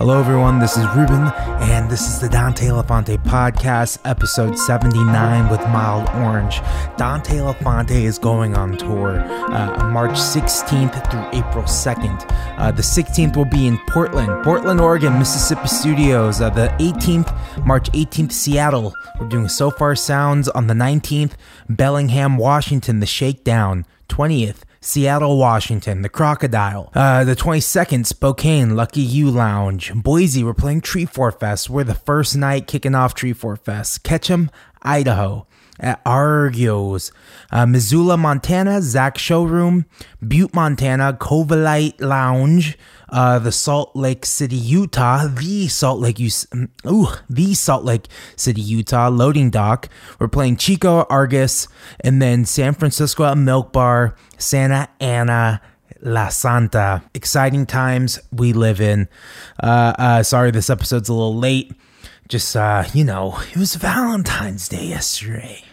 Hello, everyone. This is Ruben, and this is the Dante Elefante podcast, episode 79 with Mild Orange. Dante Elefante is going on tour uh, March 16th through April 2nd. Uh, the 16th will be in Portland, Portland, Oregon, Mississippi Studios. Uh, the 18th, March 18th, Seattle. We're doing Sofar Sounds on the 19th, Bellingham, Washington, The Shakedown. 20th, Seattle, Washington, the Crocodile. Uh, the 22nd, Spokane, Lucky You Lounge. Boise, we're playing Treefort Fest. We're the first night kicking off Treefort Fest. Ketchum, Idaho. At uh, Missoula, Montana, ZACC Showroom, Butte, Montana, Covellite Lounge, uh, the Salt Lake City, Utah, the Salt Lake, ooh, the Salt Lake City, Utah loading dock. We're playing Chico, Argus, and then San Francisco at Milk Bar, Santa Ana, La Santa. Exciting times we live in. Uh, uh, sorry, this episode's a little late. Just, uh, you know, it was Valentine's Day yesterday.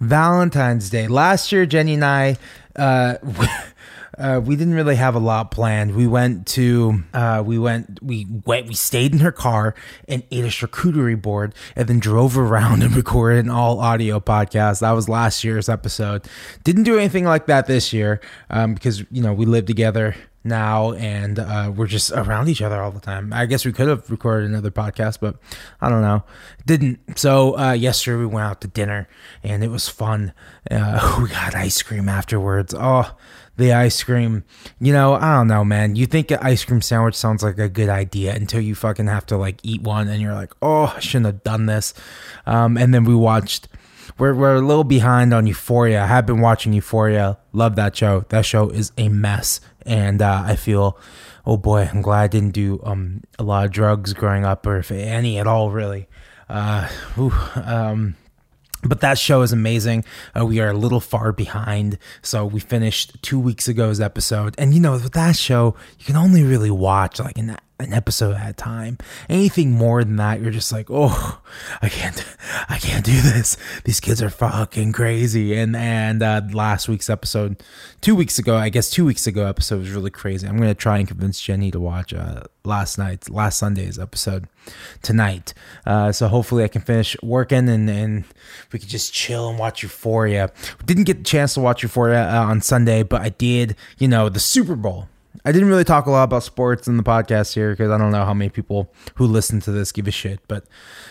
Valentine's Day. Last year, Jenny and I, uh, uh, we didn't really have a lot planned. We went to, uh, we went, we went, we stayed in her car and ate a charcuterie board and then drove around and recorded an all audio podcast. That was last year's episode. Didn't do anything like that this year um, because, you know, we live together now and uh, we're just around each other all the time. I guess we could have recorded another podcast, but I don't know. Didn't. So uh, yesterday we went out to dinner and it was fun. Uh, we got ice cream afterwards. Oh, the ice cream. You know, I don't know, man. You think an ice cream sandwich sounds like a good idea until you fucking have to like eat one and you're like, oh, I shouldn't have done this. Um, and then we watched we're, we're a little behind on Euphoria. I have been watching Euphoria. Love that show. That show is a mess. And uh, I feel, oh boy, I'm glad I didn't do um, a lot of drugs growing up, or if any at all, really. Uh, um, but that show is amazing. Uh, we are a little far behind. So we finished two weeks ago's episode. And you know, with that show, you can only really watch like an an episode at a time. Anything more than that, you're just like, oh, I can't, I can't do this. These kids are fucking crazy. And and uh, last week's episode, two weeks ago, I guess two weeks ago episode was really crazy. I'm gonna try and convince Jenny to watch uh, last night's, last Sunday's episode tonight. Uh, so hopefully I can finish working and and we could just chill and watch Euphoria. Didn't get the chance to watch Euphoria uh, on Sunday, but I did. You know, the Super Bowl I didn't really talk a lot about sports in the podcast here because I don't know how many people who listen to this give a shit. But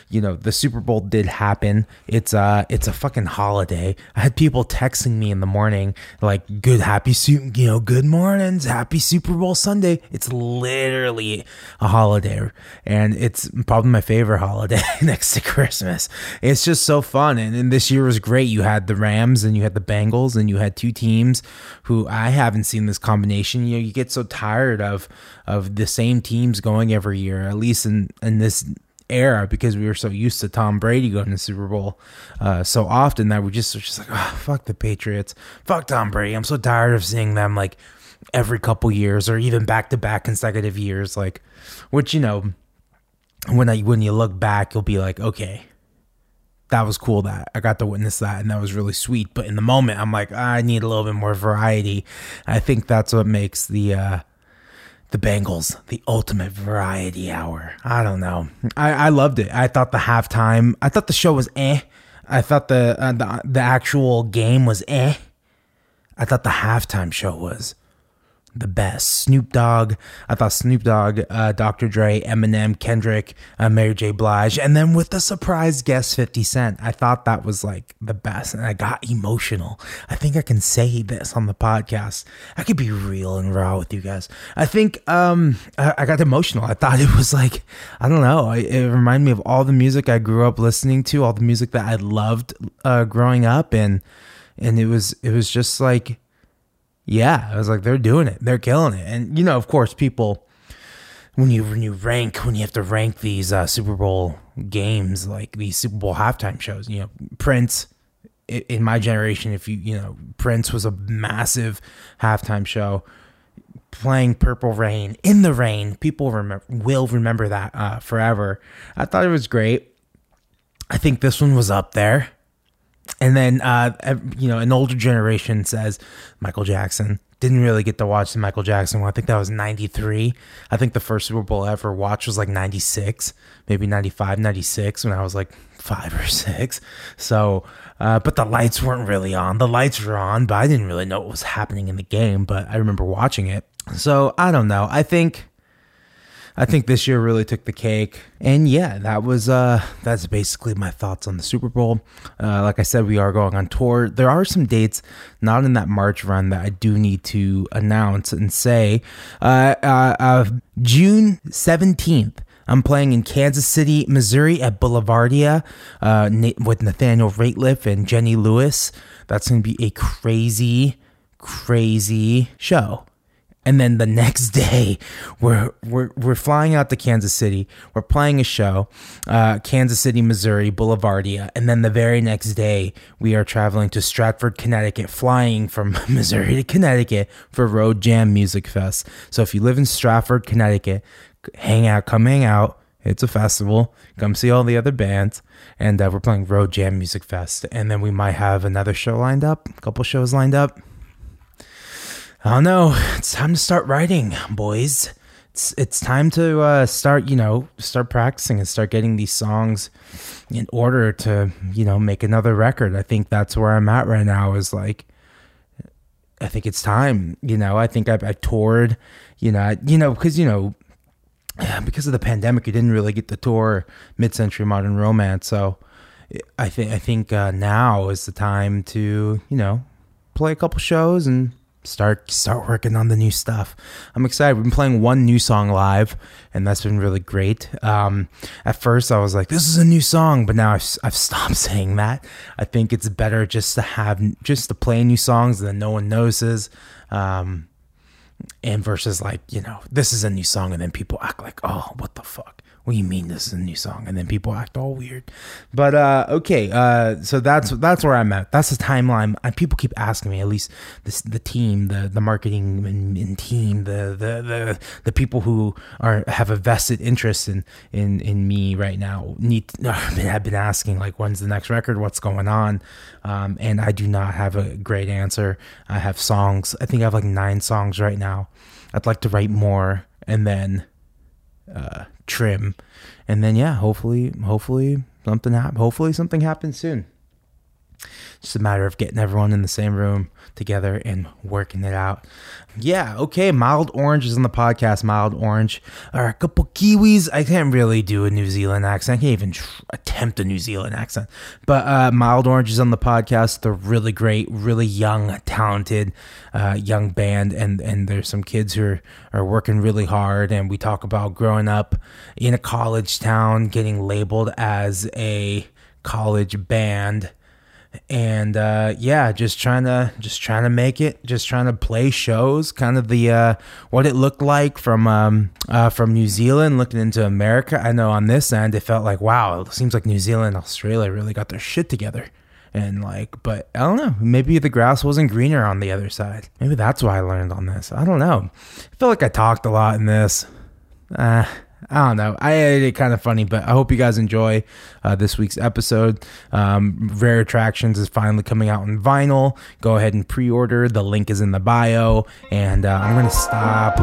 you know, the Super Bowl did happen. It's uh it's a fucking holiday. I had people texting me in the morning like, "Good, happy, you know, good mornings, happy Super Bowl Sunday." It's literally a holiday, and it's probably my favorite holiday next to Christmas. It's just so fun, and, and this year was great. You had the Rams and you had the Bengals, and you had two teams who I haven't seen this combination. You know, you get so tired of of the same teams going every year, at least in in this era because we were so used to Tom Brady going to the Super Bowl uh, so often that we just were just like, oh, fuck the Patriots, fuck Tom Brady. I'm so tired of seeing them like every couple years or even back to back consecutive years, like which you know when I when you look back, you'll be like, okay, that was cool that I got to witness that and that was really sweet. But in the moment, I'm like, I need a little bit more variety. I think that's what makes the uh, the Bengals the ultimate variety hour. I don't know. I, I loved it. I thought the halftime. I thought the show was eh. I thought the uh, the the actual game was eh. I thought the halftime show was the best. Snoop Dogg, I thought Snoop Dogg, uh, Dr. Dre, Eminem, Kendrick, uh, Mary J. Blige, and then with the surprise guest 50 Cent, I thought that was like the best. And I got emotional. I think I can say this on the podcast. I could be real and raw with you guys. I think um, I, I got emotional. I thought it was like, I don't know, it, it reminded me of all the music I grew up listening to, all the music that I loved uh, growing up. And, and it was, it was just like, yeah, I was like, they're doing it, they're killing it, and you know, of course, people when you when you rank when you have to rank these uh, Super Bowl games like these Super Bowl halftime shows, you know, Prince in my generation, if you you know, Prince was a massive halftime show playing Purple Rain in the rain. People remember will remember that uh, forever. I thought it was great. I think this one was up there. And then, uh, you know, an older generation says Michael Jackson, didn't really get to watch the Michael Jackson one. I think that was 93. I think the first Super Bowl I ever watched was like 96, maybe 95, 96 when I was like five or six. So, uh, but the lights weren't really on. The lights were on, but I didn't really know what was happening in the game, but I remember watching it. So I don't know. I think I think this year really took the cake. And yeah, that was uh that's basically my thoughts on the Super Bowl. Uh, like I said, we are going on tour. There are some dates not in that March run that I do need to announce and say. Uh, uh, uh June seventeenth. I'm playing in Kansas City, Missouri at Boulevardia uh, with Nathaniel Rateliff and Jenny Lewis. That's going to be a crazy, crazy show. And then the next day, we're we're we're flying out to Kansas City. We're playing a show, uh, Kansas City, Missouri, Boulevardia, and then the very next day, we are traveling to Stratford, Connecticut, flying from Missouri to Connecticut for Road Jam Music Fest. So if you live in Stratford, Connecticut, hang out, come hang out. It's a festival. Come see all the other bands, and uh, we're playing Road Jam Music Fest, and then we might have another show lined up, a couple shows lined up. I don't know. It's time to start writing, boys. It's it's time to uh, start, you know, start practicing and start getting these songs in order to, you know, make another record. I think that's where I'm at right now. Is like, I think it's time. You know, I think I've, I've toured. You know, I, you know, because you know, because of the pandemic, you didn't really get the tour mid-century modern romance. So, I think I think uh, now is the time to, you know, play a couple shows and start start working on the new stuff. I'm excited. We've been playing one new song live, and that's been really great. Um, at first, I was like, "This is a new song," but now I've, I've stopped saying that. I think it's better just to have just to play new songs that no one notices. Um, and versus like you know this is a new song and then people act like oh what the fuck what do you mean this is a new song? And then people act all weird. But uh okay uh so that's that's where i'm at. That's the timeline. And people keep asking me at least this the team the the marketing and, and team the, the the the people who are have a vested interest in in in me right now need have been asking like when's the next record? What's going on? Um and i do not have a great answer. I have songs. I think i have like nine songs right now. I'd like to write more and then uh, trim, and then yeah, hopefully, hopefully something happen. Hopefully something happens soon. Just a matter of getting everyone in the same room together and working it out. Yeah, okay. Mild Orange is on the podcast. Mild Orange are a couple Kiwis. I can't really do a New Zealand accent. I can't even tr- attempt a New Zealand accent. But uh, Mild Orange is on the podcast. They're really great, really young, talented, uh, young band, and and there's some kids who are, are working really hard. And we talk about growing up in a college town, getting labeled as a college band and uh, yeah, just trying to just trying to make it, just trying to play shows, kind of the uh, what it looked like from um, uh, from New Zealand looking into America. I know on this end, it felt like wow, it seems like New Zealand, Australia really got their shit together, and like, but I don't know, maybe the grass wasn't greener on the other side. Maybe that's why I learned on this. I don't know. I feel like I talked a lot in this. Uh, I don't know. I it kind of funny, but I hope you guys enjoy uh, this week's episode. Um, Rare Attractions is finally coming out in vinyl. Go ahead and pre order. The link is in the bio. And uh, I'm going to stop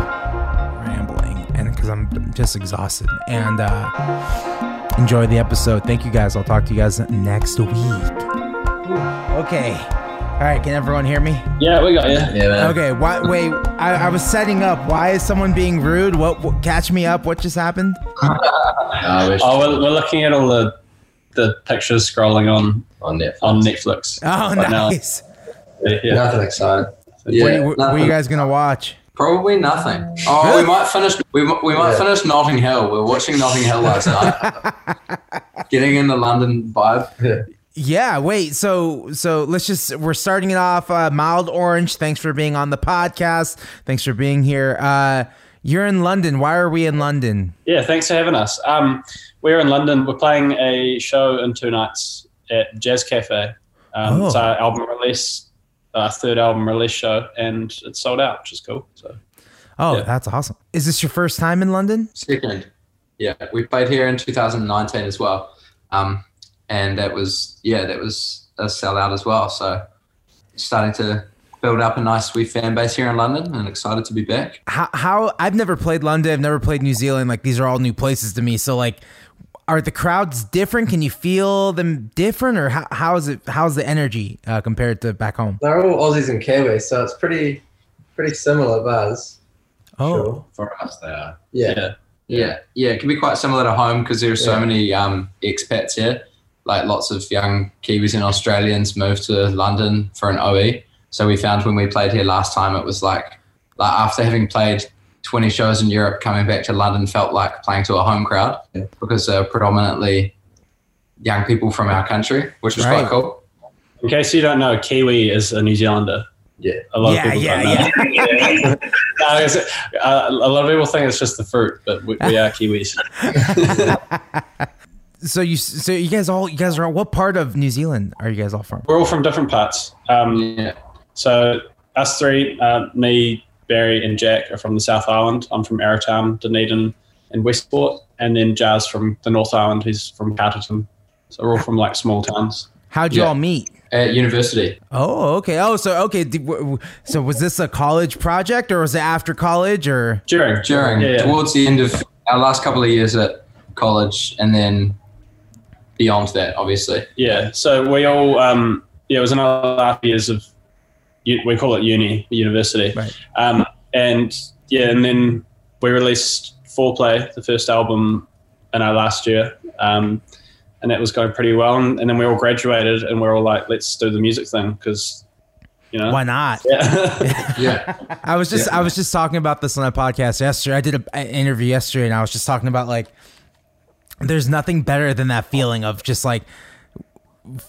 rambling and because I'm just exhausted. And uh, enjoy the episode. Thank you guys. I'll talk to you guys next week. Okay. All right, can everyone hear me? Yeah, we got you. Yeah, man. Okay, why, wait, I, I, was setting up. Why is someone being rude? What, what catch me up? What just happened? oh, we're, we're looking at all the the pictures scrolling on on Netflix. On Netflix oh, right nice. Yeah. Nothing exciting. Yeah, what, are you, what are you guys gonna watch? Probably nothing. Oh, really? we might finish. We, we might yeah. finish Notting Hill. We're watching Notting Hill last night. Getting in the London vibe. Yeah. Yeah, wait. So so let's just we're starting it off uh, mild orange. Thanks for being on the podcast. Thanks for being here. Uh you're in London. Why are we in London? Yeah, thanks for having us. Um we're in London. We're playing a show in two nights at Jazz Cafe. Um, oh. It's our album release, our third album release show, and it's sold out, which is cool. So Oh, yeah. that's awesome. Is this your first time in London? Second. Yeah, we played here in 2019 as well. Um, and that was yeah, that was a sellout as well. So starting to build up a nice sweet fan base here in London and excited to be back. How, how I've never played London, I've never played New Zealand. Like these are all new places to me. So like, are the crowds different? Can you feel them different, or how, how is it? How's the energy uh, compared to back home? They're all Aussies and Kiwis, so it's pretty pretty similar buzz. Oh, Sure. For us, they are. Yeah. Yeah. Yeah, yeah, it can be quite similar to home because there are so Yeah. many um, expats here. Like lots of young Kiwis and Australians moved to London for an OE. So we found when we played here last time, it was like, like after having played 20 shows in Europe, coming back to London felt like playing to a home crowd Yeah. because they're predominantly young people from our country, which was Right. quite cool. In case you don't know, Kiwi is a New Zealander. Yeah. A lot Yeah, of people yeah, don't know. yeah. No, it's- uh, a lot of people think it's just the fruit, but we, we are Kiwis. so you so you guys all you guys are what part of New Zealand are you guys all from? We're all from different parts. Um, Yeah, So us three, uh, me, Barry, and Jack are from the South Island. I'm from Arrowtown, Dunedin, and Westport, and then Jazz from the North Island. He's from Carterton. So we're all from like small towns. How'd you Yeah. all meet? at university. Oh, okay. Oh, so okay. d- w- w- So was this a college project, or was it after college, or During, During, yeah, yeah. towards the end of our last couple of years at college, and then beyond that, obviously. Yeah, so we all, um, yeah, it was another half years of, we call it uni, university. Right. Um, and yeah, and then we released Foreplay, the first album in our last year. Um, and that was going pretty well. And, and then we all graduated and we are all like, let's do the music thing because, you know. why not? Yeah. Yeah. I was just I was just talking about this on a podcast yesterday. I did a- an interview yesterday, and I was just talking about like, there's nothing better than that feeling of just like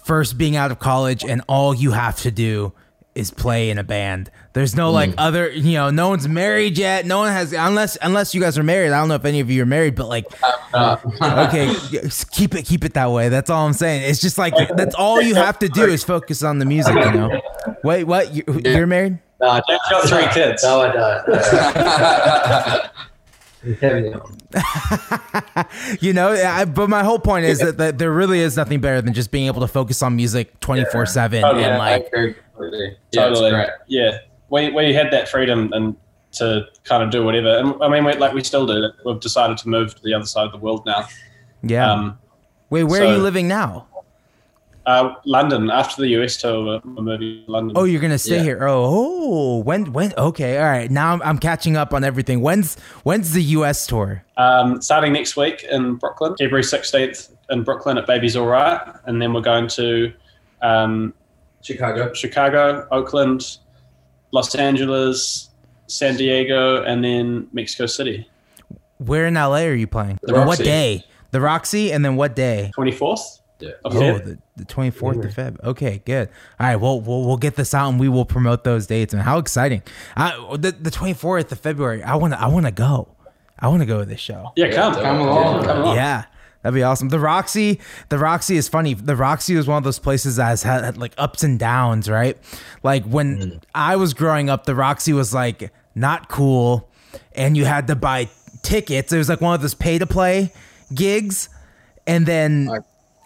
first being out of college and all you have to do is play in a band. There's no like mm. other, you know, no one's married yet. No one has unless unless you guys are married. I don't know if any of you are married, but like uh, okay, uh. keep it keep it that way. That's all I'm saying. It's just like that's all you have to do is focus on the music, you know. Wait, what? You, you're married? No, I Jack's got three kids. No, I don't. Heavy on. you know I, but my whole point is that, that there really is nothing better than just being able to focus on music 24 7 Oh, and yeah, I like agree completely. Yeah, it's totally. Yeah. We, we had that freedom and to kind of do whatever. And I mean, we, like we still do. We've decided to move to the other side of the world now. yeah Um, wait where are you living now Uh, London after the US tour, we're we're moving to London. oh you're gonna stay Yeah. here oh, oh when when okay all right now I'm, I'm catching up on everything when's when's the us tour um, starting next week in Brooklyn, February sixteenth in Brooklyn at Baby's Alright, and then we're going to um, Chicago. Chicago, Oakland, Los Angeles, San Diego, and then Mexico City. where in la are you playing The And what day the roxy and then what day Twenty fourth. Yeah. Of Oh, the, the 24th of Feb. Okay, good. All right, well, we'll we'll get this out and we will promote those dates. And how exciting! I, the the 24th of February. I want to I want to go. I want to go to this show. Yeah, come, Come along. come along. Yeah. That'd be awesome. The Roxy, the Roxy is funny. The Roxy was one of those places that has had, had, like ups and downs, right? Like when mm. I was growing up, the Roxy was like not cool, and you had to buy tickets. It was like one of those pay to play gigs, and then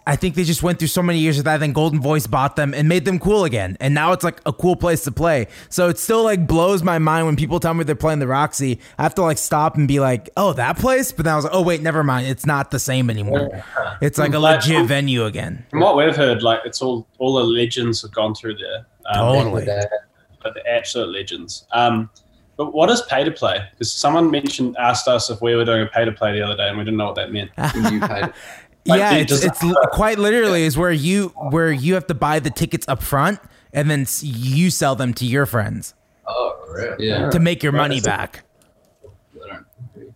I think they just went through so many years of that. Then Goldenvoice bought them and made them cool again, and now it's like a cool place to play. So it still like blows my mind when people tell me they're playing the Roxy. I have to like stop and be like, "Oh, that place," but then I was like, "Oh wait, never mind. It's not the same anymore. It's like a legit venue again." From what we've heard, like it's all all the legends have gone through there. Um, Totally. but the absolute legends. Um, but what is pay to play? Because someone mentioned asked us if we were doing a pay to play the other day, and we didn't know what that meant. When you paid. Like, yeah, it's, it's quite literally is where you where you have to buy the tickets up front and then you sell them to your friends Oh, really? Yeah. to make your Right. money back.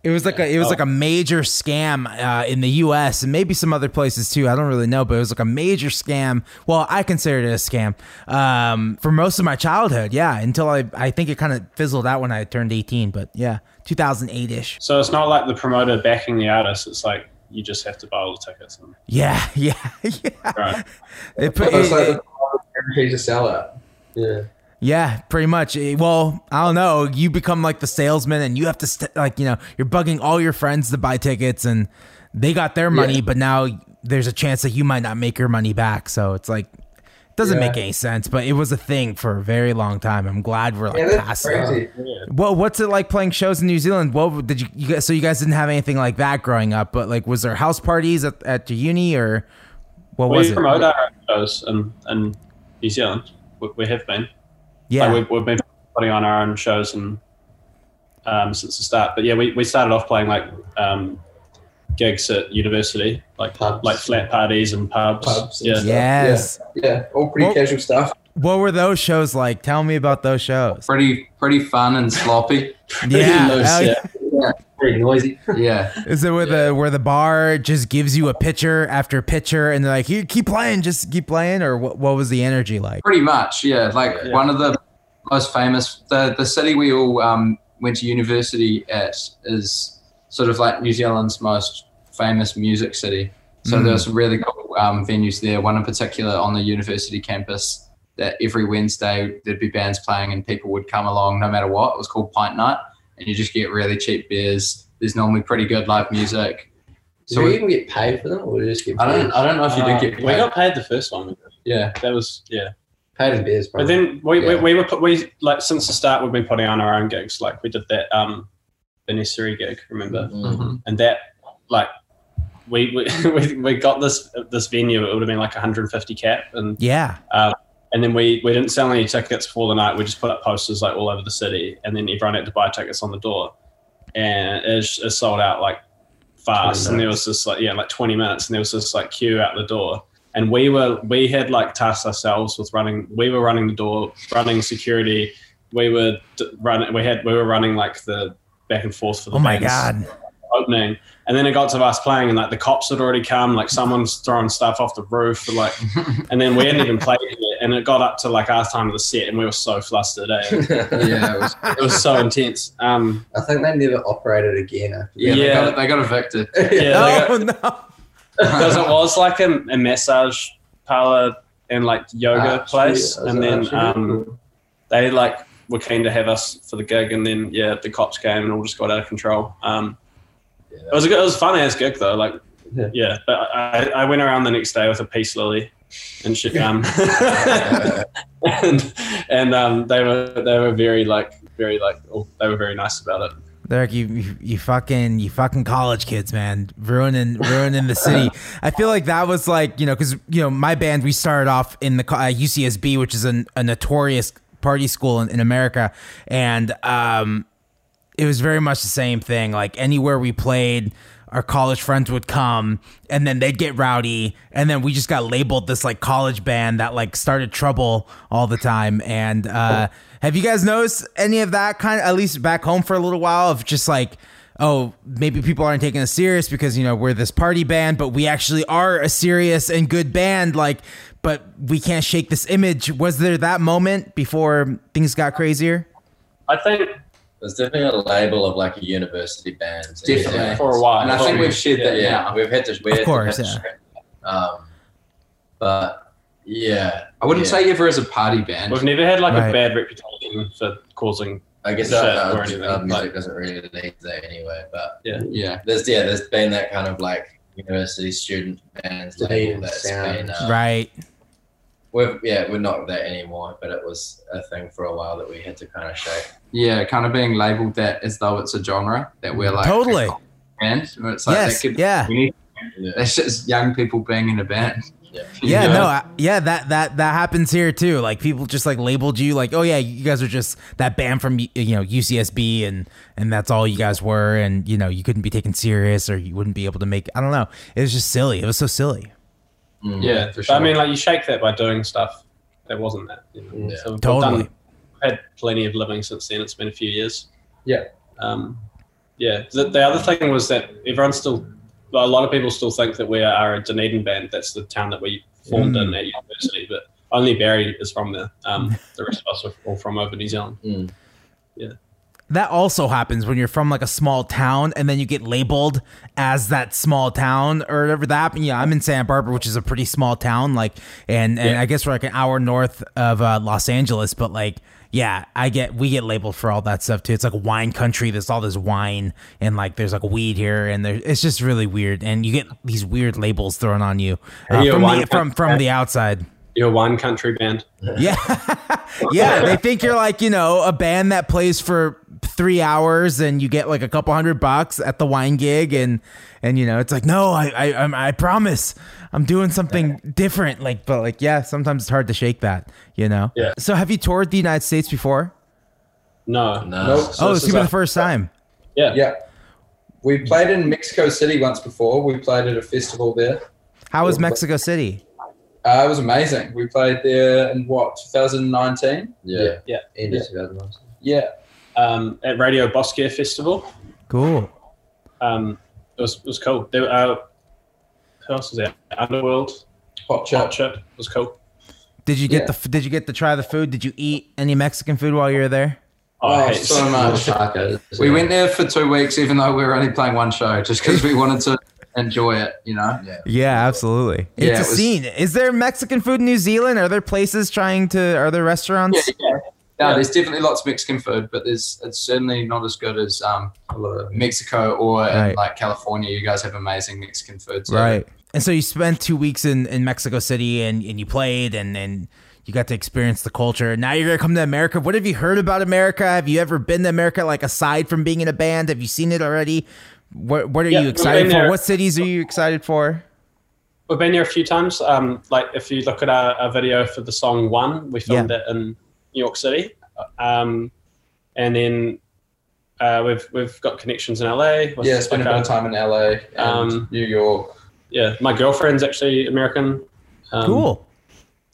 It was like a it was like a major scam uh, in the U.S. and maybe some other places too. I don't really know, but it was like a major scam. Well, I considered it a scam um, for most of my childhood. Yeah, until I I think it kind of fizzled out when I turned eighteen. But yeah, two thousand eight ish. So it's not like the promoter backing the artist. It's like you just have to buy all the tickets. And, Yeah, yeah, yeah. right. It put, It's like it- the guaranteed to sell it. Yeah. Yeah, pretty much. Eh, Well, I don't know. You become like the salesman, and you have to st- like you know you're bugging all your friends to buy tickets, and they got their money, Yeah. but now there's a chance that you might not make your money back. So it's like Doesn't Yeah. make any sense, but it was a thing for a very long time. I'm glad we're like Yeah, that's past that. crazy. Well, what's it like playing shows in New Zealand? What did you, you guys? So you guys didn't have anything like that growing up, but like, was there house parties at, at your uni or what was it? we promote our own shows in, in New Zealand. We, we have been. yeah, Like we've, we've been putting on our own shows and um, since the start. But yeah, we, we started off playing like um, gigs at university, like Pubs. like flat parties and pubs. Pubs and yeah. yes. Yeah, all pretty Well- casual stuff. What were those shows like? Tell me about those shows. Pretty pretty fun and sloppy. Yeah, Loose, hell yeah. Pretty noisy. Yeah. Is it where the where the bar just gives you a pitcher after pitcher and they're like, "Here, keep playing, just keep playing," or what? What was the energy like? Pretty much, yeah. Like Yeah. one of the most famous, the the city we all um, went to university at is sort of like New Zealand's most famous music city. So Mm. there were some really cool um, venues there. One in particular on the university campus that every Wednesday there'd be bands playing and people would come along no matter what. It was called Pint Night, and you just get really cheap beers. There's normally pretty good live music. So So you we, even get paid for them, or do you just get I don't I don't know if you Uh, did get we got paid the first one. yeah. That was yeah. paid in beers? But then we, Yeah. we, we were put, we like since the start we've been putting on our own gigs. Like we did that um the necessary gig, remember? Mhm. And that like we we, we, we got this this venue. It would have been like 150 cap, and Yeah, uh, and then we we didn't sell any tickets before the night. We just put up posters like all over the city, and then everyone had to buy tickets on the door, and it, it sold out like fast. And there was this like yeah, like 20 minutes, and there was this like queue out the door. And we were we had like tasked ourselves with running. We were running the door, running security. We were running. We had we were running like the back and forth for the oh my bands god, opening. And then it got to us playing, and like the cops had already come, like someone's throwing stuff off the roof, like, and then we hadn't even played it yet. And it got up to like our time of the set, and we were so flustered. Eh? Yeah, it was It was so intense. Um, I think they never operated again after Yeah, Yeah. They, got, they got evicted. that. yeah, oh no, because it was like a, a massage parlor and like yoga Ah, place, and then That's um, they like were keen to have us for the gig, and then yeah, the cops came and all just got out of control. Um, it was a good, it was a fun ass gig though. Like, Yeah. yeah, but I, I went around the next day with a peace lily, and shit. Um, and and um, they were they were very like very like oh, they were very nice about it. They're like you, you, you fucking, you fucking college kids, man, ruining, ruining the city. I feel like that was like, you know, because you know, my band, we started off in the uh, UCSB, which is an, a notorious party school in, in America, and um, it was very much the same thing. Like anywhere we played, our college friends would come and then they'd get rowdy and then we just got labeled this like college band that like started trouble all the time. And uh have you guys noticed any of that kind of at least back home for a little while of just like oh maybe people aren't taking us serious because you know we're this party band but we actually are a serious and good band like but we can't shake this image. Was there that moment before things got crazier? I think There's definitely a label of like a university band. Definitely. for a while, And I think we've shed that Yeah, now. we've had to. We Of course, to, had to yeah. Um, but yeah, I wouldn't yeah. say ever as a party band. we've never had like Right. a bad reputation for causing. I guess Shit, our, or our, anything, our music doesn't really need that anyway. But yeah. yeah, there's yeah, there's been that kind of like university student bands Lead label and that's sound. been. Uh, right We're yeah, we're not that anymore. But it was a thing for a while that we had to kind of shake. Yeah, kind of being labeled that as though it's a genre that we're like Totally. a band. Where It's like yes could, yeah we need, Yeah. that's just young people being in a band. Yeah. Yeah, You know? no, I, yeah, that that that happens here too. Like people just like labeled you like, oh yeah, you guys are just that band from you know UCSB, and and that's all you guys were, and you know you couldn't be taken serious, or you wouldn't be able to make. I don't know. It was just silly. It was so silly. Mm. Yeah, for But sure. I mean, like you shake that by doing stuff that wasn't that. You know? Yeah. So we've Totally. done, had plenty of living since then. It's been a few years. Yeah. Um, yeah. The, the other thing was that everyone still, well, a lot of people still think that we are a Dunedin band. That's the town that we formed in at university, but only Barry is from there. Um, the rest of us are all from over New Zealand. Mm. That also happens when you're from like a small town, and then you get labeled as that small town or whatever that happened. Yeah, I'm in Santa Barbara, which is a pretty small town, like, and and Yeah. I guess we're like an hour north of uh, Los Angeles, but like. Yeah, I get we get labeled for all that stuff too. It's like wine country. There's all this wine and like there's like weed here, and there it's just really weird. And you get these weird labels thrown on you uh, you from the from from the outside. you're a wine country band. Yeah. yeah. They think you're like, you know, a band that plays for three hours and you get like a couple hundred bucks at the wine gig and and you know, it's like, no, I I I'm- I promise I'm doing something different. Like, but like, yeah, sometimes it's hard to shake that, you know? Yeah. So have you toured the United States before? No. No. Nope. So oh, this it's is gonna be our- the first time. Yeah. Yeah. We played in Mexico City once before. We played at a festival there. How was Mexico City? Uh, it was amazing. We played there in what 2019. Yeah. Yeah. End Yeah. of 2019. Yeah. Um, at Radio Bosque Festival. Cool. Um, it was it was cool. There, uh, who else was there? Underworld. Hot Hot chip. Chip was cool. Did you get Yeah. the Did you get to try the food? Did you eat any Mexican food while you were there? Oh, Oh, so much. Tacos. We went there for two weeks, even though we were only playing one show, just because we wanted to enjoy it. You know. Yeah. Yeah, absolutely. Yeah, It's a was- scene. Is there Mexican food in New Zealand? Are there places trying to? Are there restaurants? Yeah, yeah. No, Yeah. there's definitely lots of Mexican food, but there's it's certainly not as good as um, Mexico or Right. in like California. You guys have amazing Mexican food. So Right. And so you spent two weeks in, in Mexico City and, and you played and, and you got to experience the culture. Now you're gonna come to America. What have you heard about America? Have you ever been to America? Like aside from being in a band, have you seen it already? What What are Yeah, you excited for? there. What cities are you excited for? We've been here a few times. Um, like if you look at our, our video for the song "One," we filmed it in New York City, um, and then uh, we've we've got connections in LA. with, Yeah, spent a like, bit of time in LA and Um, New York. Yeah, my girlfriend's actually American. Um, cool.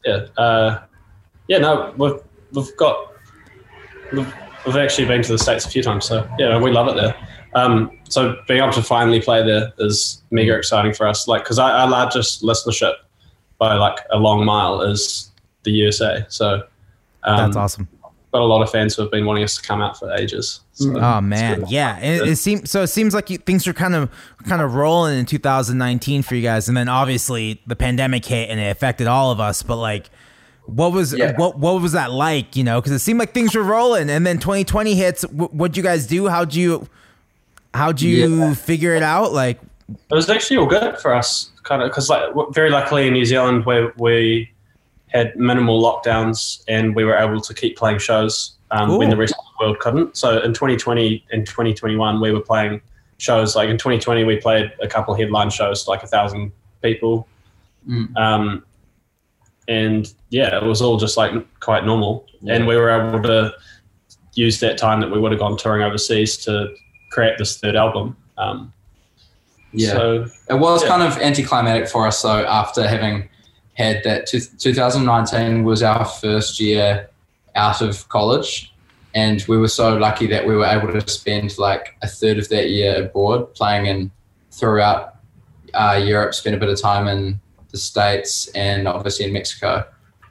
Yeah, uh, yeah. No, we've we've got we've, we've actually been to the states a few times, so yeah, we love it there. Um, so being able to finally play there is mega exciting for us. Like, because our, our largest listenership by like a long mile is the USA. So um, That's awesome. Got a lot of fans who have been wanting us to come out for ages. So Oh man, yeah. It, it seems so. It seems like you, things are kind of kind of rolling in 2019 for you guys, and then obviously the pandemic hit and it affected all of us. But like, what was Yeah. what what was that like? You know, because it seemed like things were rolling, and then 2020 hits. W- what'd you guys do? How'd you how'd you figure it out? Like, It was actually all good for us, kind of, because like very luckily in New Zealand where we had minimal lockdowns and we were able to keep playing shows um, when the rest of the world couldn't. So in 2020 and 2021 we were playing shows. Like in 2020 we played a couple headline shows to like a thousand people, Mm. um, and yeah, it was all just like quite normal. And we were able to use that time that we would have gone touring overseas to create this third album. Um, Yeah. So It was Yeah. kind of anticlimactic for us though, after having had that. Two, 2019 was our first year out of college, and we were so lucky that we were able to spend like a third of that year abroad, playing in throughout uh, Europe. Spent a bit of time in the states and obviously in Mexico.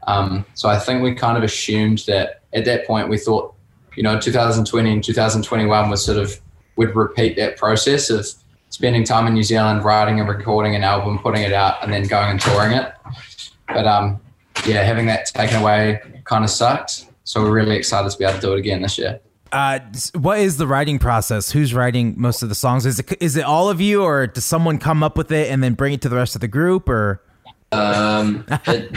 Um, so I think we kind of assumed that at that point we thought, you know, 2020 and 2021 was sort of would repeat that process of spending time in New Zealand, writing and recording an album, putting it out, and then going and touring it. But um, yeah, having that taken away kind of sucked. So we're really excited to be able to do it again this year. uh, what is the writing process? Who's writing most of the songs? Is it is it all of you, or does someone come up with it and then bring it to the rest of the group? Or Um, it,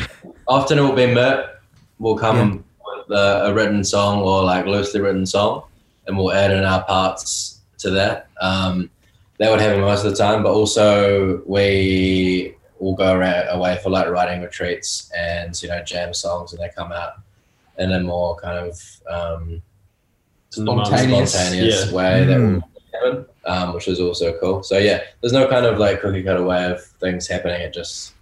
often it will be Mert will come with a, a written song or like loosely written song, and we'll add in our parts to that. Um, that would happen most of the time, but also we will go around, away for like writing retreats and you know jam songs, and they come out in a more kind of um, in the moment. Spontaneous. spontaneous Yeah. way that Mm. will happen, um, which is also cool. So yeah, there's no kind of like cookie cutter way of things happening. It just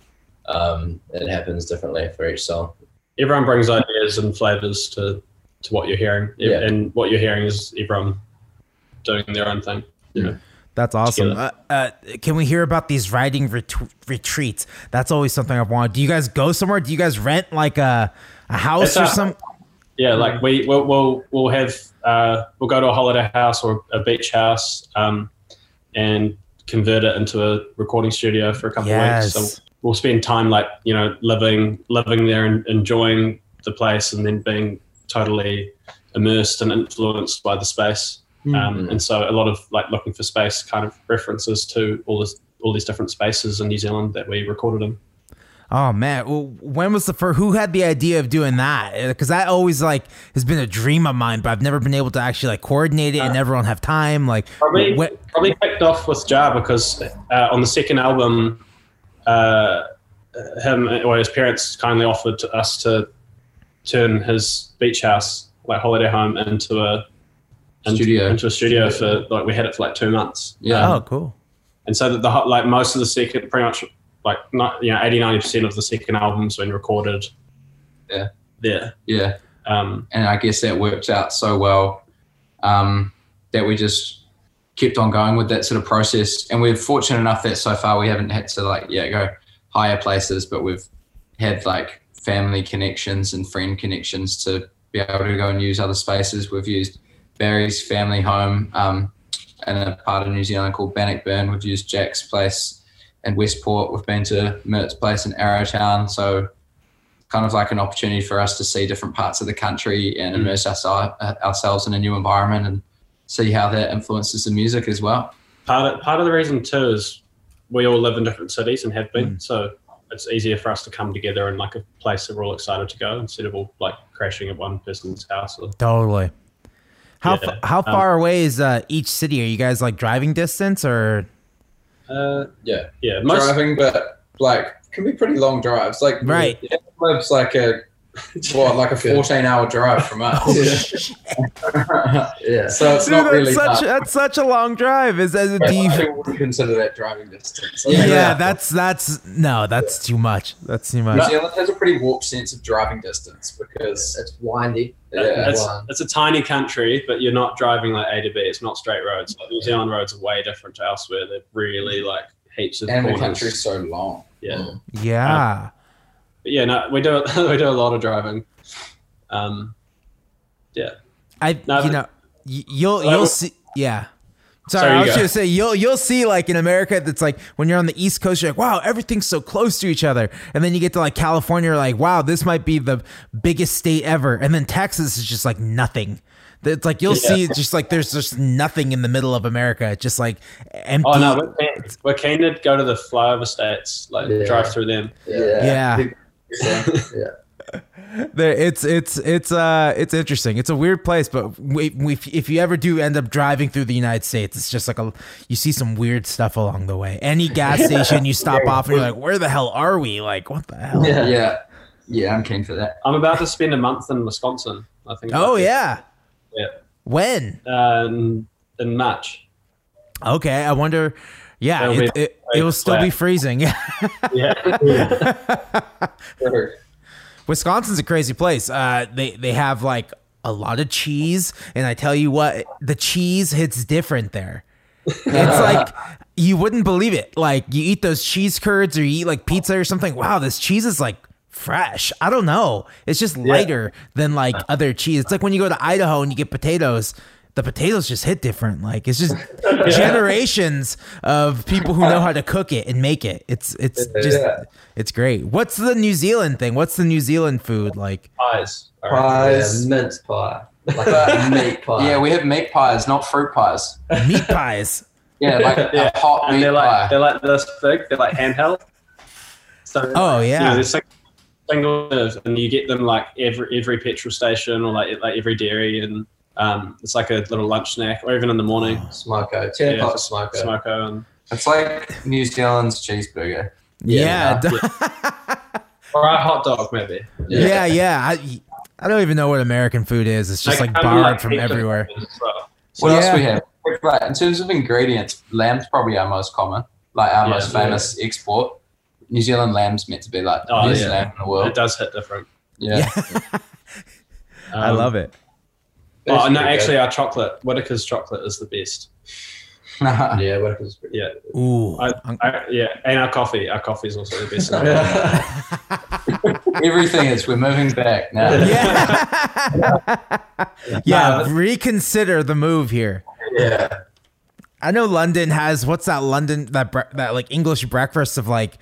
um, it happens differently for each song. everyone brings ideas and flavors to to what you're hearing, Yeah. and what you're hearing is everyone doing their own thing. That's awesome. Uh, uh, can we hear about these writing ret- retreats? That's always something I've wanted. Do you guys go somewhere? Do you guys rent like a a house It's or a- some? Yeah, like we we'll we'll, we'll have uh, we'll go to a holiday house or a beach house um, and convert it into a recording studio for a couple of weeks. Yes. So we'll spend time like you know living living there and enjoying the place, and then being totally immersed and influenced by the space. Um, and so a lot of like looking for space kind of references to all this all these different spaces in New Zealand that we recorded in. Oh man, well, when was the first? Who had the idea of doing that? Because that always like has been a dream of mine, but I've never been able to actually like coordinate it and everyone have time. Like, Probably, wh- probably kicked off with Jar because uh, on the second album, uh, him or his parents kindly offered to us to turn his beach house, like holiday home, into a Studio. into a studio for like we had it for like two months. Yeah. oh, cool. and so that the ho- like most of the second, pretty much like not you know 80 90 percent of the second album's been recorded. Yeah. There. Yeah. Um, and I guess that worked out so well um, that we just kept on going with that sort of process. And we're fortunate enough that so far we haven't had to like yeah go higher places, but we've had like family connections and friend connections to be able to go and use other spaces. We've used Barry's family home um, in a part of New Zealand called Bannockburn. We've used Jack's place in Westport. We've been to Mert's place in Arrowtown. So kind of like an opportunity for us to see different parts of the country and immerse us, uh, ourselves in a new environment and see how that influences the music as well. part of part of the reason too is we all live in different cities and have been, Mm. so it's easier for us to come together in like a place that we're all excited to go instead of all like crashing at one person's house. Or, Totally. How Yeah, f- how um, far away is uh, each city? Are you guys like driving distance or? uh, Yeah, yeah, most driving, but like can be pretty long drives. Like Right. it lives like a what, like a fourteen hour drive from us. Yeah. so it's Dude, not really. such much. that's such a long drive. Is as But do you, I wouldn't consider that driving distance. yeah, Yeah. that's that's no, that's too much. That's too much. New Zealand has a pretty warped sense of driving distance because It's windy. yeah, it's, it's a tiny country, but you're not driving like A to B. It's not straight roads. Like New Zealand roads are way different to elsewhere. They're really like heaps of and the country's so long. Yeah, Mm. Yeah. But yeah, no, we do we do a lot of driving. Um, yeah, I No, you know you'll Well, you'll I- see yeah. Sorry, Sorry, I was go. gonna say you'll you'll see like in America that's like when you're on the East Coast you're like wow everything's so close to each other and then you get to like California you're like wow this might be the biggest state ever and then Texas is just like nothing. It's like you'll Yeah. see it's just like there's just nothing in the middle of America. It's just like empty. oh no, we're keen, we're keen to go to the flyover states, like Yeah. drive through them. Yeah. Yeah. There, it's it's it's uh it's interesting. It's a weird place, but we, we, if you ever do end up driving through the United States, it's just like a you see some weird stuff along the way. Any gas station you stop off and you're like, where the hell are we? Like, what the hell? Yeah. Yeah. Yeah, I'm keen for that. I'm about to spend a month in Wisconsin. I think. Oh yeah. Yeah. When? Uh, in, in March. Okay, I wonder. Yeah, it, it, it will still be freezing. Yeah. Wisconsin's a crazy place. Uh, they they have like a lot of cheese, and I tell you what, the cheese hits different there. It's like you wouldn't believe it. Like you eat those cheese curds, or you eat like pizza or something. Wow, this cheese is like fresh. I don't know. It's just lighter than like other cheese. It's like when you go to Idaho and you get potatoes. The potatoes just hit different. Like it's just generations of people who know how to cook it and make it. It's it's just Yeah. it's great. What's the New Zealand thing? What's the New Zealand food like? Pies. Yeah, Pies. mince pie. Like a meat pie. Yeah, we have meat pies, not fruit pies. Meat pies. Yeah, like Yeah, a hot and meat they're like pie. they're like this big. They're like handheld. So Oh, you yeah. know, there's like single and you get them like every every petrol station or like like every dairy, and um, it's like a little lunch snack, or even in the morning. Smoko. Ten Yeah, pot smoko. Smoko and It's like New Zealand's cheeseburger. Yeah. Yeah. d- or a hot dog maybe. Yeah, yeah. I, I don't even know what American food is. It's just They like come borrowed like, from everywhere. well. What Yeah. else we have? Right, in terms of ingredients, lamb's probably our most common, like our Yeah. most famous export. New Zealand lamb's meant to be like the Oh, best yeah. lamb in the world. It does hit different. Yeah. I love it. Oh no, pretty actually, our chocolate, Whittaker's chocolate is the best. Yeah, what was pretty Yeah, Ooh. I, I'm- yeah, and our coffee, our coffee is also the best. Everything is. We're moving back now. yeah. yeah. Nah, reconsider the move here. Yeah. I know London has what's that London that bre- that like English breakfast of like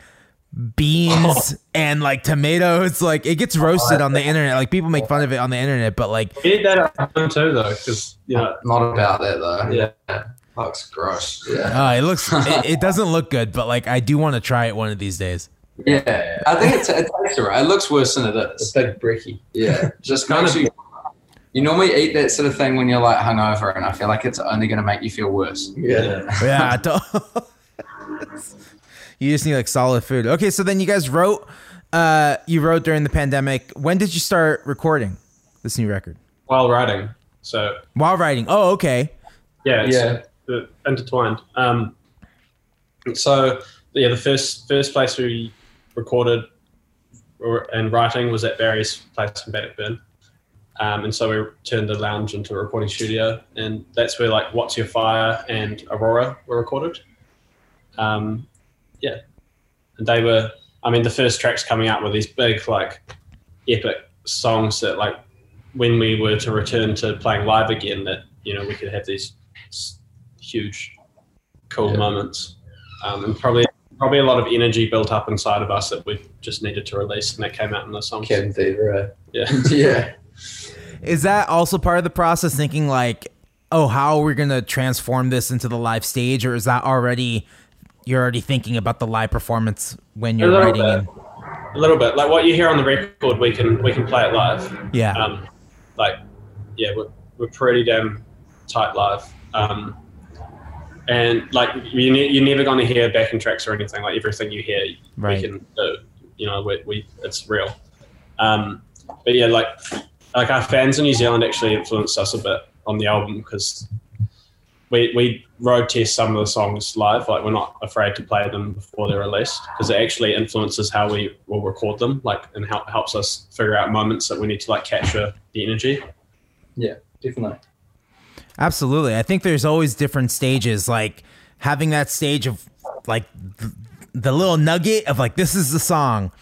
beans and like tomatoes. Like it gets roasted on the internet. Like people make fun of it on the internet, but like We need that at home too, though, because you know, Not about that though. yeah, Looks gross. Yeah. uh, it looks it, it doesn't look good. But like I do want to try it one of these days. Yeah, I think it's it tastes alright. It looks worse than it It's is. big bricky. Yeah, just Kind of- you. You normally eat that sort of thing when you're like hungover, and I feel like it's only going to make you feel worse. Yeah. Yeah. don't- you just need like solid food. Okay, so then you guys wrote. Uh, you wrote during the pandemic. When did you start recording this new record? while writing. So While writing. Oh, okay. yeah, it's Yeah. uh, intertwined. Um, so yeah, the first first place we recorded or, and writing was at Barry's place in Bannockburn. Um, and so we turned the lounge into a recording studio, and that's where like "What's Your Fire" and "Aurora" were recorded. Um, yeah, and they were. I mean, the first tracks coming out were these big, like, epic songs that, like, when we were to return to playing live again, that you know we could have these huge, cool Yeah. moments, um, and probably probably a lot of energy built up inside of us that we just needed to release, and that came out in the songs. Cabin fever. eh? Yeah. yeah. Is that also part of the process? Thinking like, oh, how are we gonna transform this into the live stage, or is that already you're already thinking about the live performance when you're writing? bit. A little bit like what you hear on the record, we can we can play it live. yeah. um, like yeah we're, we're pretty damn tight live um, and like you ne- you're never going to hear backing tracks or anything like everything you hear Right. we can do you know we, we it's real um, but yeah like like our fans in New Zealand actually influenced us a bit on the album because we we road test some of the songs live like we're not afraid to play them before they're released because it actually influences how we will record them like and help, helps us figure out moments that we need to like capture the energy Yeah, Definitely. Absolutely. I think there's always different stages, like having that stage of like th- the little nugget of like, this is the song.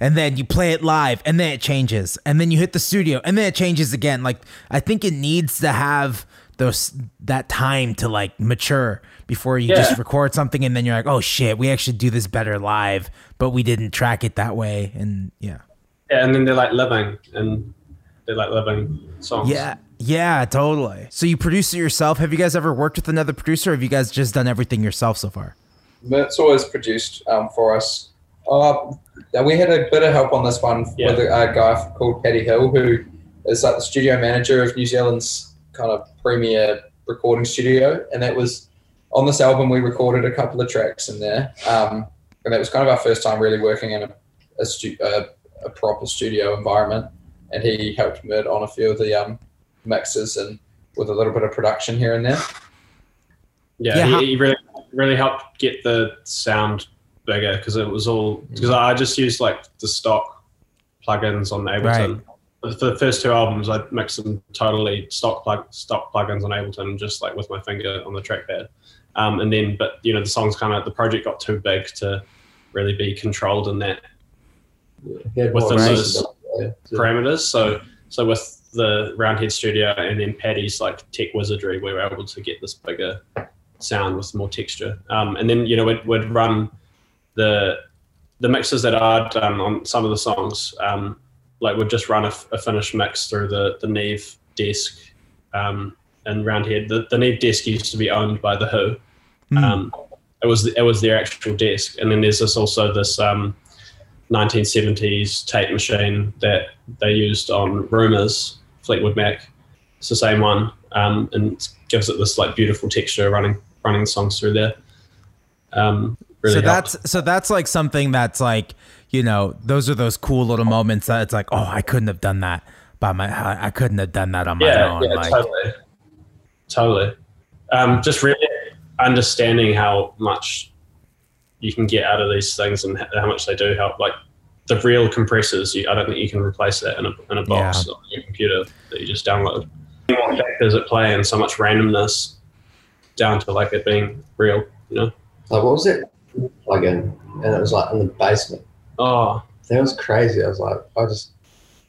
And then you play it live and then it changes. And then you hit the studio and then it changes again. Like, I think it needs to have those, that time to like mature before you Yeah. just record something and then you're like, oh shit, we actually do this better live, but we didn't track it that way. And yeah. Yeah, and then they're like living and they're like living songs. Yeah. Yeah, totally. So you produce it yourself. Have you guys ever worked with another producer or have you guys just done everything yourself so far? Mert's always produced um, for us. Uh, now we had a bit of help on this one Yeah. with a, a guy called Paddy Hill, who is like the studio manager of New Zealand's kind of premier recording studio. And that was on this album, we recorded a couple of tracks in there. Um, and that was kind of our first time really working in a, a, stu- a, a proper studio environment. And he helped Mert on a few of the um, mixes and with a little bit of production here and there. Yeah, Yeah, he, he really really helped get the sound bigger because it was all because I just used like the stock plugins on Ableton. For the first two albums, I mixed them totally stock plug stock plugins on Ableton, just like with my finger on the trackpad. Um, and then, but you know, the songs kind of the project got too big to really be controlled in that He had With the those there. parameters. So so with the Roundhead Studio and then Paddy's like tech wizardry, we were able to get this bigger sound with more texture. Um, and then you know we'd, we'd run the the mixes that I'd done on some of the songs. Um, like we'd just run a, a finished mix through the the Neve desk um, and Roundhead. The, the Neve desk used to be owned by the Who. Hmm. Um, it was it was their actual desk, and then there's this also this um, 1970s tape machine that they used on Rumors Fleetwood Mac. It's the same one, um, and it gives it this like beautiful texture running running songs through there. Um, really so helped. that's so that's like something that's like you know those are those cool little moments that it's like oh I couldn't have done that by my I I couldn't have done that on my yeah, own yeah, like totally, totally. Um, just really understanding how much you can get out of these things and how much they do help. Like the real compressors, you, I don't think you can replace that in a, in a box on your computer that you just download. More factors at play and so much randomness down to like it being real. You know? Like, what was that plugin? And it was like in the basement. Oh, That was crazy. I was like, I just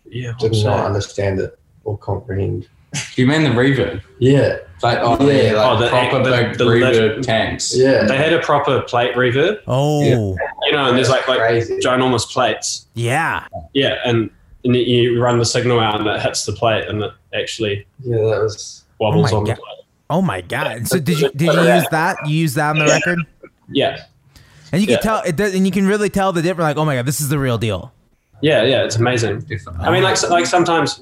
yeah. did what's not that? understand it or comprehend. You mean the reverb? Yeah, Like oh Yeah. yeah, like Oh, the- proper the- big the reverb lit- tanks. yeah. They had a proper plate reverb, oh Yeah. you know, and there's like like crazy. ginormous plates. yeah Yeah, and, and then you run the signal out and it hits the plate and it actually Yeah, that was. wobbles oh my on the plate. oh my god so did you did you use that you use that on the record Yeah. And you can Yeah. tell it does, and you can really tell the difference. Like, oh my god, this is the real deal. Yeah, yeah, it's amazing. I mean, like like sometimes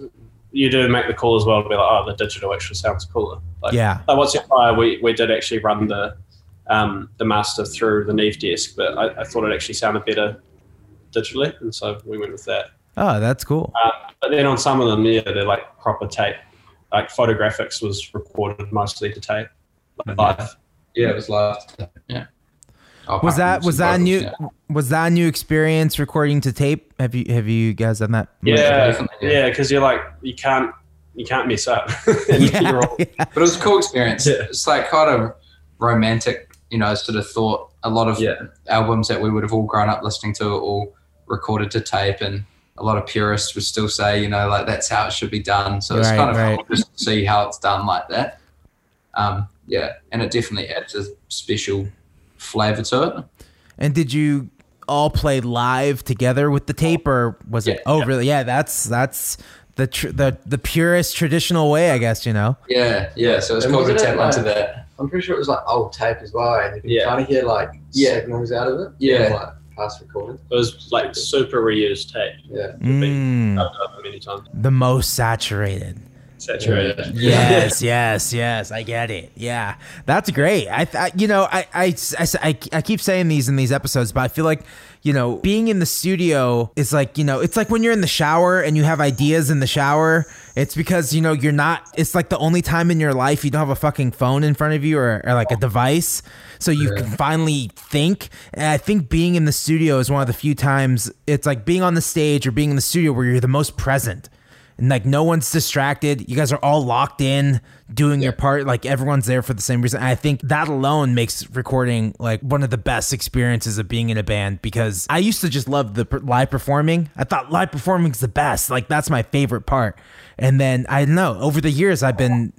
you do make the call as well to be like, oh, the digital actually sounds cooler. Like, Yeah. Like what's your fire? We we did actually run the um, the master through the Neve desk, but I, I thought it actually sounded better digitally, and so we went with that. Oh, that's cool. Uh, but then on some of them, yeah, they're like proper tape. Like photographics was recorded mostly to tape, like live. Yeah, it was live. Yeah. Oh, Was that was that a vocals, new yeah. was that a new experience recording to tape? Have you have you guys done that? Yeah, definitely, yeah. yeah, because you're like you can't you can't mess up. And Yeah. you're But it was a cool experience. Yeah. It's like kind of romantic, you know, sort of thought. A lot of Yeah. albums that we would have all grown up listening to are all recorded to tape, and a lot of purists would still say, you know, like that's how it should be done. So it's Right, kind of right. cool just to see how it's done like that. Um, yeah, and it definitely adds a special flavor to it. And did you all play live together with the tape, or was it? Yeah. Oh, really? Yeah, that's that's the tr- the the purest traditional way, I guess. You know. Yeah, yeah. So it's And cool to wasn't it tap into like- that. I'm pretty sure it was like old tape as well, and you can Yeah. kind of hear like Yeah. signals out of it. Yeah. from, like past recording. It was like super reused tape. Yeah. Mm, I've done it many times. the most saturated. Saturated. Yes, yes, yes. I get it. Yeah, that's great. I, th- you know, I, I, I, I, I keep saying these in these episodes, but I feel like, you know, being in the studio is like, you know, it's like when you're in the shower and you have ideas in the shower. It's because you know you're not. It's like the only time in your life you don't have a fucking phone in front of you or, or like a device, so you can finally think. And I think being in the studio is one of the few times it's like being on the stage or being in the studio where you're the most present and like no one's distracted. You guys are all locked in doing your part. Like everyone's there for the same reason. And I think that alone makes recording like one of the best experiences of being in a band because I used to just love the live performing. I thought live performing is the best. Like that's my favorite part. And then I don't know over the years I've been.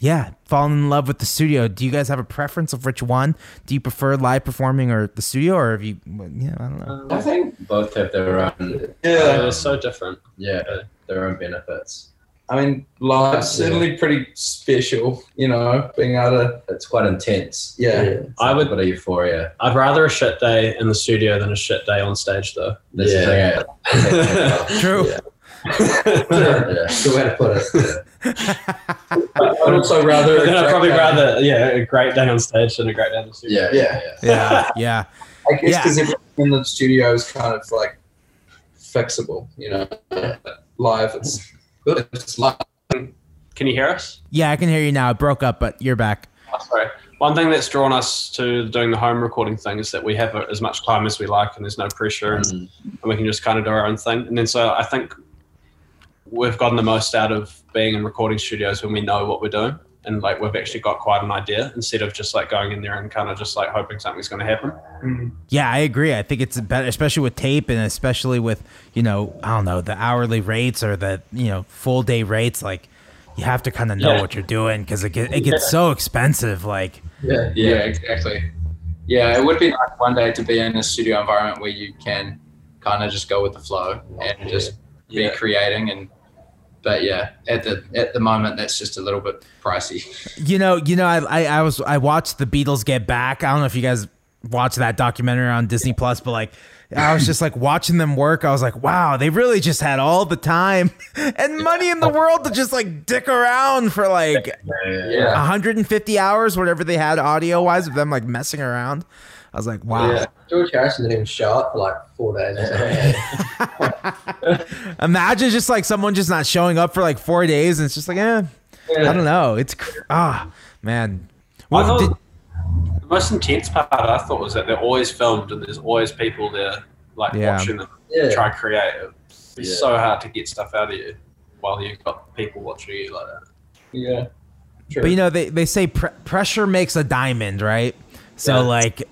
Yeah, falling in love with the studio. Do you guys have a preference of which one? Do you prefer live performing or the studio, or have you? Yeah, I don't know. I think Both have their own, Yeah, they're so different. yeah, their own benefits. I mean, live's certainly pretty special, you know, being able to. It's quite intense. Yeah. It's I like would- a euphoria. I'd rather a shit day in the studio than a shit day on stage, though. This Yeah. is yeah. True. yeah. Good way to put it. I'd also rather. then I'd probably rather, yeah, a great day on stage than a great day in the studio. Yeah, yeah, yeah. Yeah, yeah. I guess because everything in the studio is kind of like flexible, you know. Live, it's good. it's live. Can you hear us? Yeah, I can hear you now. It broke up, but you're back. Oh, sorry. One thing that's drawn us to doing the home recording thing is that we have as much time as we like and there's no pressure and, Mm. and we can just kind of do our own thing. And then so I think we've gotten the most out of being in recording studios when we know what we're doing and like we've actually got quite an idea instead of just like going in there and kind of just like hoping something's going to happen. Mm-hmm. Yeah, I agree. I think it's better, especially with tape and especially with, you know, I don't know, the hourly rates or the, you know, full day rates. Like, you have to kind of know Yeah. what you're doing because it, get, it gets so expensive. Like, Yeah. Yeah, exactly. Yeah, it would be nice one day to be in a studio environment where you can kind of just go with the flow and just be Yeah. creating and but yeah, at the at the moment that's just a little bit pricey. you know, you know, I, I, I was, I watched the Beatles get back. I don't know if you guys watched that documentary on Disney Plus, but like, I was just like watching them work. I was like, wow, they really just had all the time and money in the world to just like dick around for like Yeah. 150 hours, whatever they had audio wise of them like messing around. I was like, wow. Yeah. George Harrison didn't even show up for like four days. Or something. Imagine just like someone just not showing up for like four days and it's just like, eh, I don't know. It's cr- ah, man. I thought did, the most intense part I thought was that they're always filmed and there's always people there like Yeah. watching them yeah. try and create it. It's Yeah. so hard to get stuff out of you while you've got people watching you like that. Yeah. True. but you know, they, they say pre- pressure makes a diamond, right? So Yeah. like,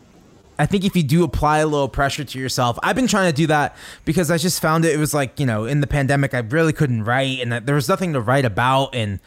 I think if you do apply a little pressure to yourself, I've been trying to do that because I just found it. It was like you know, in the pandemic, I really couldn't write, and that there was nothing to write about. And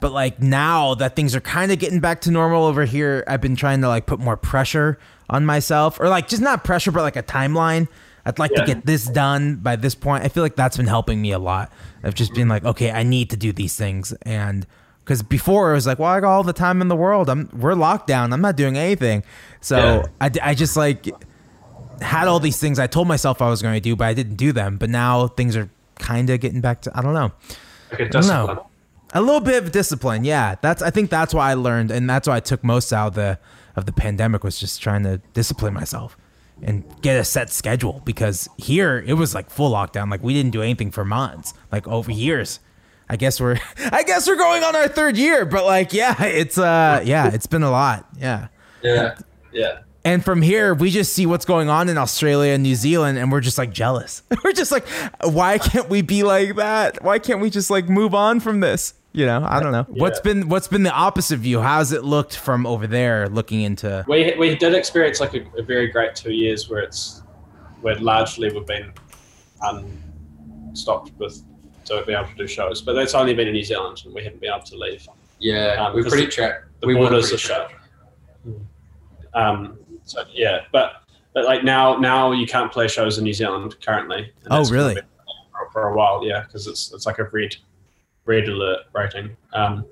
but like now that things are kind of getting back to normal over here, I've been trying to like put more pressure on myself, or like just not pressure, but like a timeline. I'd like to get this done by this point. I feel like that's been helping me a lot. Of just being like, okay, I need to do these things, and because before it was like, well, I got all the time in the world. I'm we're locked down. I'm not doing anything. So Yeah. I, I just like had all these things I told myself I was going to do, but I didn't do them. But now things are kind of getting back to I don't know. Like a don't know. A little bit of discipline, yeah. That's I think that's why I learned, and that's why I took most out of the of the pandemic was just trying to discipline myself and get a set schedule. Because here it was like full lockdown, like we didn't do anything for months, like over years. I guess we're I guess we're going on our third year, but like yeah, it's uh yeah, it's been a lot, yeah. Yeah. Yeah. And from here, we just see what's going on in Australia and New Zealand, and we're just like jealous. we're just like, why can't we be like that? Why can't we just like move on from this? You know, I don't know. What's been what's been the opposite view? How's it looked from over there, looking into? We we did experience like a, a very great two years where it's where largely we've been unstopped with to be able to do shows, but that's only been in New Zealand and we haven't been able to leave. Yeah, Um, we're 'cause pretty the- trapped. The we were borders pretty are shut. Um, so yeah, but but like now now you can't play shows in New Zealand currently. Oh, really? For, for a while, yeah, because it's it's like a red red alert rating. Um,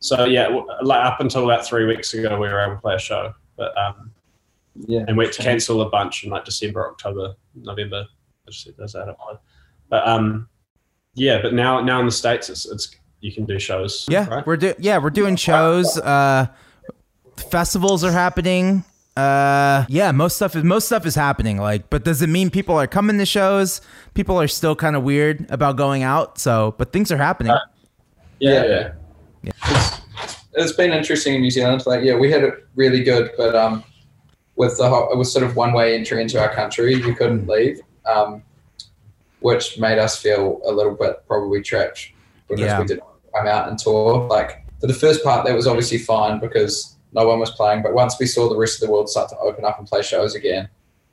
so yeah, like up until about three weeks ago, we were able to play a show, but um, Yeah. and we had to cancel a bunch in like December, October, November. I just said those out of mind. But um, yeah, but now now in the states, it's it's you can do shows. Yeah, right? we're do yeah we're doing shows. Uh, festivals are happening. Uh, yeah, most stuff is most stuff is happening. Like, but does it mean people are coming to shows? People are still kind of weird about going out. So, but things are happening. yeah, Yeah. yeah. It's, it's been interesting in New Zealand. Like, yeah, we had it really good, but um, with the ho- it was sort of one way entry into our country, you couldn't leave, um, which made us feel a little bit probably trapped because Yeah. we didn't come out and tour. Like for the first part, that was obviously fine because no one was playing. But once we saw the rest of the world start to open up and play shows again,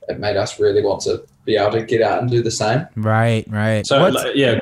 it made us really want to be able to get out and do the same. Right, right. So What's- like, yeah,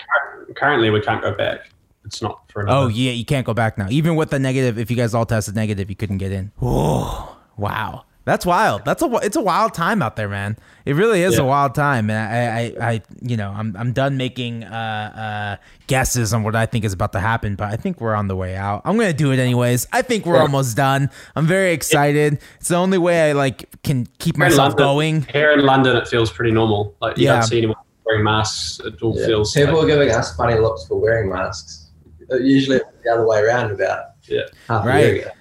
currently we can't go back. It's not for another. Oh yeah, you can't go back now. Even with the negative, if you guys all tested negative, you couldn't get in. Oh, wow, that's wild. That's a it's a wild time out there, man. It really is a wild time, and I, I, I, you know, I'm, I'm done making uh, uh, guesses on what I think is about to happen, but I think we're on the way out. I'm gonna do it anyways. I think we're Yeah. almost done. I'm very excited. It's the only way I like can keep Here in myself London- going. Here in London, it feels pretty normal. Like you Yeah. don't see anyone wearing masks. It all Yeah. feels People like, are giving us funny looks for wearing masks. Uh, Usually it's the other way around about Yeah. half a Right. year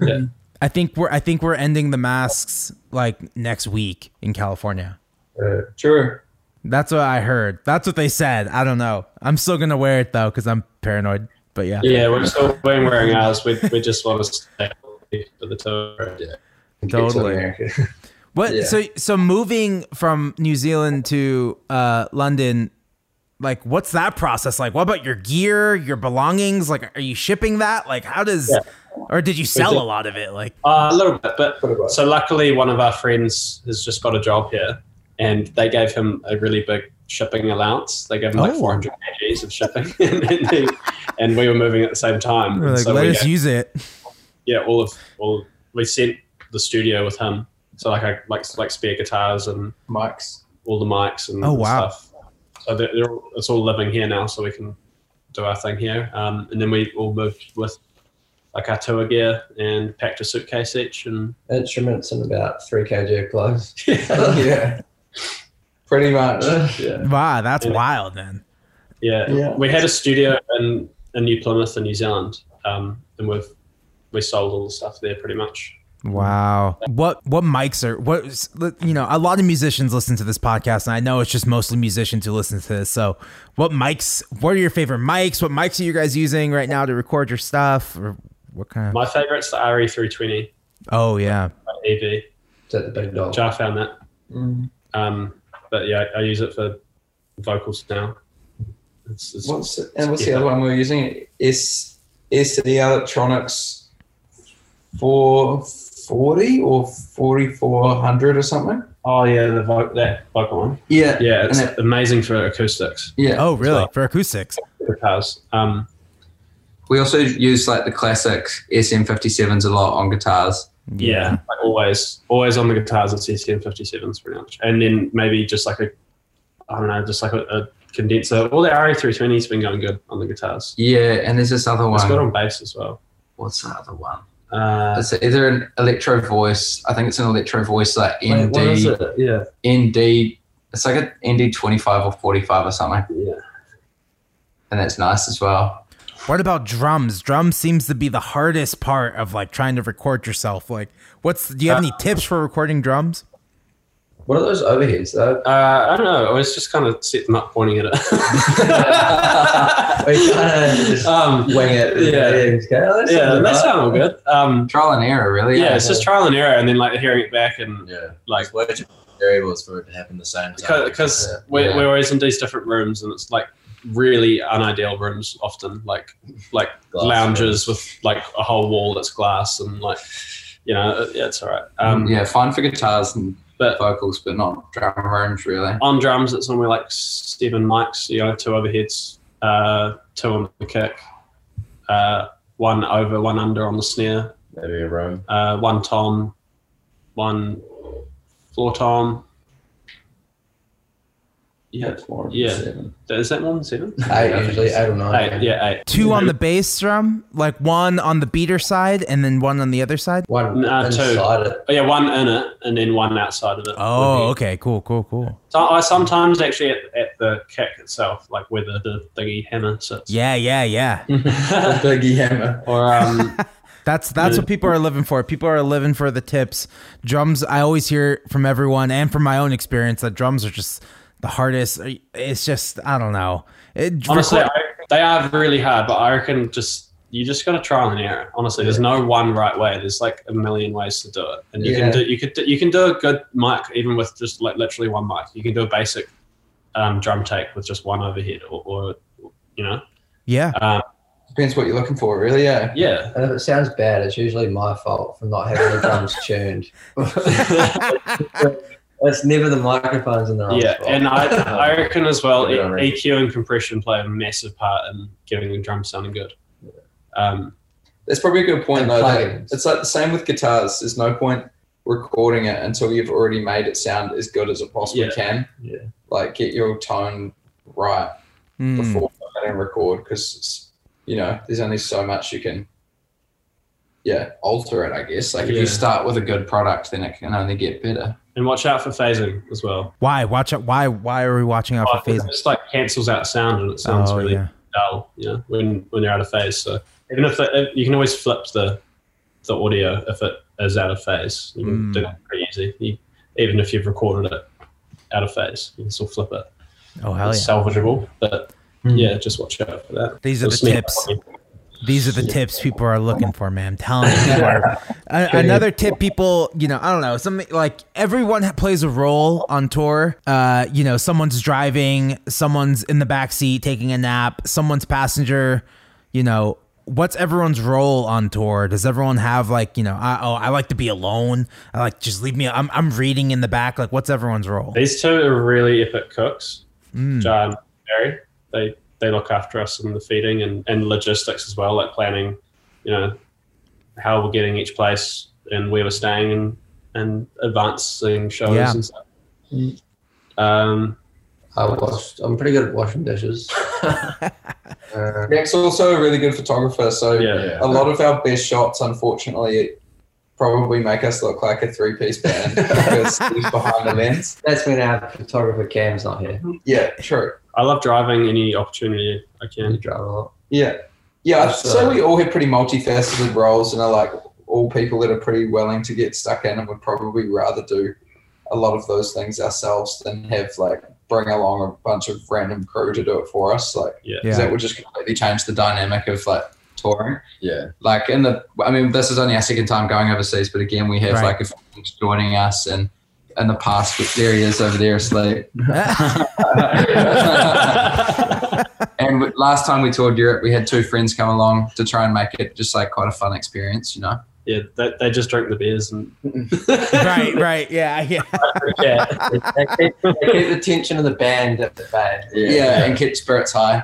ago. I think we're I think we're ending the masks like next week in California. Uh, True. That's what I heard. That's what they said. I don't know. I'm still gonna wear it though because I'm paranoid. But yeah. yeah, we're still wearing wearing ours. We, we just want to stay for the tour. Yeah. Totally. What? Yeah. So so moving from New Zealand to uh, London, like what's that process like? What about your gear, your belongings? Like, are you shipping that? Like, how does? Yeah. Or did you sell did. a lot of it? Like, Uh, a little bit, but so luckily one of our friends has just got a job here, and they gave him a really big shipping allowance. They gave him like Oh. 400 kgs of shipping, and, he- and we were moving at the same time. we're like so let we us use it. yeah, all of all we sent the studio with him. So like I like like spare guitars and mics, all the mics and Oh, wow. stuff. So they're, they're, all- it's all living here now, so we can do our thing here. Um, and then we all moved with like our tour gear and packed a suitcase each. And Instruments and about three kg of clothes. yeah. Pretty much. yeah, Wow, that's Yeah. wild, man. yeah, Yeah. We had a studio in in New Plymouth in New Zealand, um, and we've we sold all the stuff there pretty much. Wow. What what mics are what you know, a lot of musicians listen to this podcast and I know it's just mostly musicians who listen to this. So, what mics what are your favorite mics? What mics are you guys using right now to record your stuff or what kind of My favorite's the RE320 Oh yeah. EV. Is that the big dog? Jar found that. Mm. Um, but yeah, I use it for vocals now. It's, it's, What's the, and what's the other one we're using? S the Electronics four forty or forty four hundred or something. oh yeah, the vo- that vocal one. Yeah, Yeah, it's And it- amazing for acoustics yeah. Oh really? well. For acoustics. guitars. Um, We also use like the classic SM57s a lot on guitars. yeah, like always, always on the guitars. It's SM57s pretty much, and then maybe just like a, I don't know, just like a, a condenser. All the RE320's been going good on the guitars. Yeah, and there's this other one. It's good one. on bass as well. What's the other one? Uh, It's either an electro voice. I think it's an electro voice like Wait, what is ND it? yeah, ND. It's like an ND twenty five or forty five or something, yeah. and that's nice as well. What about drums? Drums seems to be the hardest part of like trying to record yourself. Like, what's do you have any tips for recording drums? What are those overheads though? Uh, I don't know. I always just kind of set them up pointing at it. We kind of just um, wing it. Yeah. just go, oh, that yeah, sounds that sound all good. Um, Trial and error, really. yeah, it's just trial and error, and then like hearing it back and Yeah, like it's way too variables for it to happen the same time. because Yeah. we're, Yeah. we're always in these different rooms, and it's like really unideal rooms often, like like Glass lounges with like a whole wall that's glass, and like you know, yeah, it's all right. Um, yeah, fine for guitars and but vocals, but not drum rooms really. on drums, it's normally like seven mics, you know, two overheads, uh, two on the kick, uh, one over, one under on the snare, maybe a room. uh, one tom, one floor tom. Yeah, That's more yeah. seven. is that more than seven? Eight usually, eight or nine. Eight, yeah, eight. Two on the bass drum, like one on the beater side and then one on the other side. One Nah, two. it. Oh, yeah, one in it and then one outside of it. Oh, okay, cool, cool, cool. So I sometimes actually at, at the kick itself, like where the, the thingy hammer sits. Yeah, yeah, yeah. The Biggie Hammer. or um, That's that's what people are living for. People are living for the tips. Drums. I always hear from everyone and from my own experience that drums are just the hardest. It's just I don't know. It, honestly, record- I, they are really hard, but I reckon just you just got to trial and error. Honestly, there's no one right way. There's like a million ways to do it, and you Yeah. can do you could do, you can do a good mic even with just like literally one mic. You can do a basic um, drum take with just one overhead, or, or you know, yeah. um, Depends what you're looking for, really. Yeah. yeah. And if it sounds bad, it's usually my fault for not having the drums tuned. it's never the microphones in the wrong Yeah, spot. and I, I reckon as well, Yeah, EQ and compression play a massive part in giving the drums sounding good. Um, That's probably a good point, point, though. that plugins. It's like the same with guitars. There's no point recording it until you've already made it sound as good as it possibly Yeah. can. Yeah. Like, get your tone right Mm. before and record because, you know, there's only so much you can, yeah, alter it, I guess. Like, If Yeah. you start with a good product, then it can only get better. And watch out for phasing as well. Why? Watch out. Why? Why are we watching out for phasing? It just like cancels out sound and it sounds Oh really yeah. dull, you know, when when you're out of phase. So even if, you can always flip the the audio if it is out of phase, you can Mm. do that pretty easy. You, even if you've recorded it out of phase, you can still flip it. Oh hell it's yeah. salvageable, but Hmm. yeah, just watch out for that. These are the tips. up on you. These are the tips people are looking for, man. I'm telling you. people are- A- another tip people, you know, I don't know, something like everyone plays a role on tour. Uh, you know, someone's driving, someone's in the back seat taking a nap, someone's passenger. You know, what's everyone's role on tour? Does everyone have like, you know, I, oh, I like to be alone. I like just leave me. I'm I'm reading in the back. Like, what's everyone's role? These two are really epic cooks. Mm. John and Barry. They they look after us in the feeding and, and logistics as well, like planning, you know, how we're getting each place and where we're staying and, and advancing shows Yeah. and stuff. Um, I washed. I'm pretty good at washing dishes. uh, Jack's also a really good photographer, so yeah. a lot of our best shots, unfortunately, probably make us look like a three-piece band because he's behind the lens. that's when our photographer Cam's not here. Yeah, true. I love driving any opportunity I You can. drive a lot. Yeah, yeah. I'd That's, say uh, we all have pretty multifaceted roles, and are like all people that are pretty willing to get stuck in, and would probably rather do a lot of those things ourselves than have like bring along a bunch of random crew to do it for us. Like, Yeah. 'cause Yeah. that would just completely change the dynamic of like touring. Yeah. Like in the, I mean, this is only our second time going overseas, but again, we have Right. like a friend joining us, and in the past, there he is over there asleep. and last time we toured Europe, we had two friends come along to try and make it just like quite a fun experience, you know. yeah, they, they just drink the beers and right, right, yeah, yeah. yeah. they, keep, they keep the tension of the band at the band. Yeah, and keep spirits high.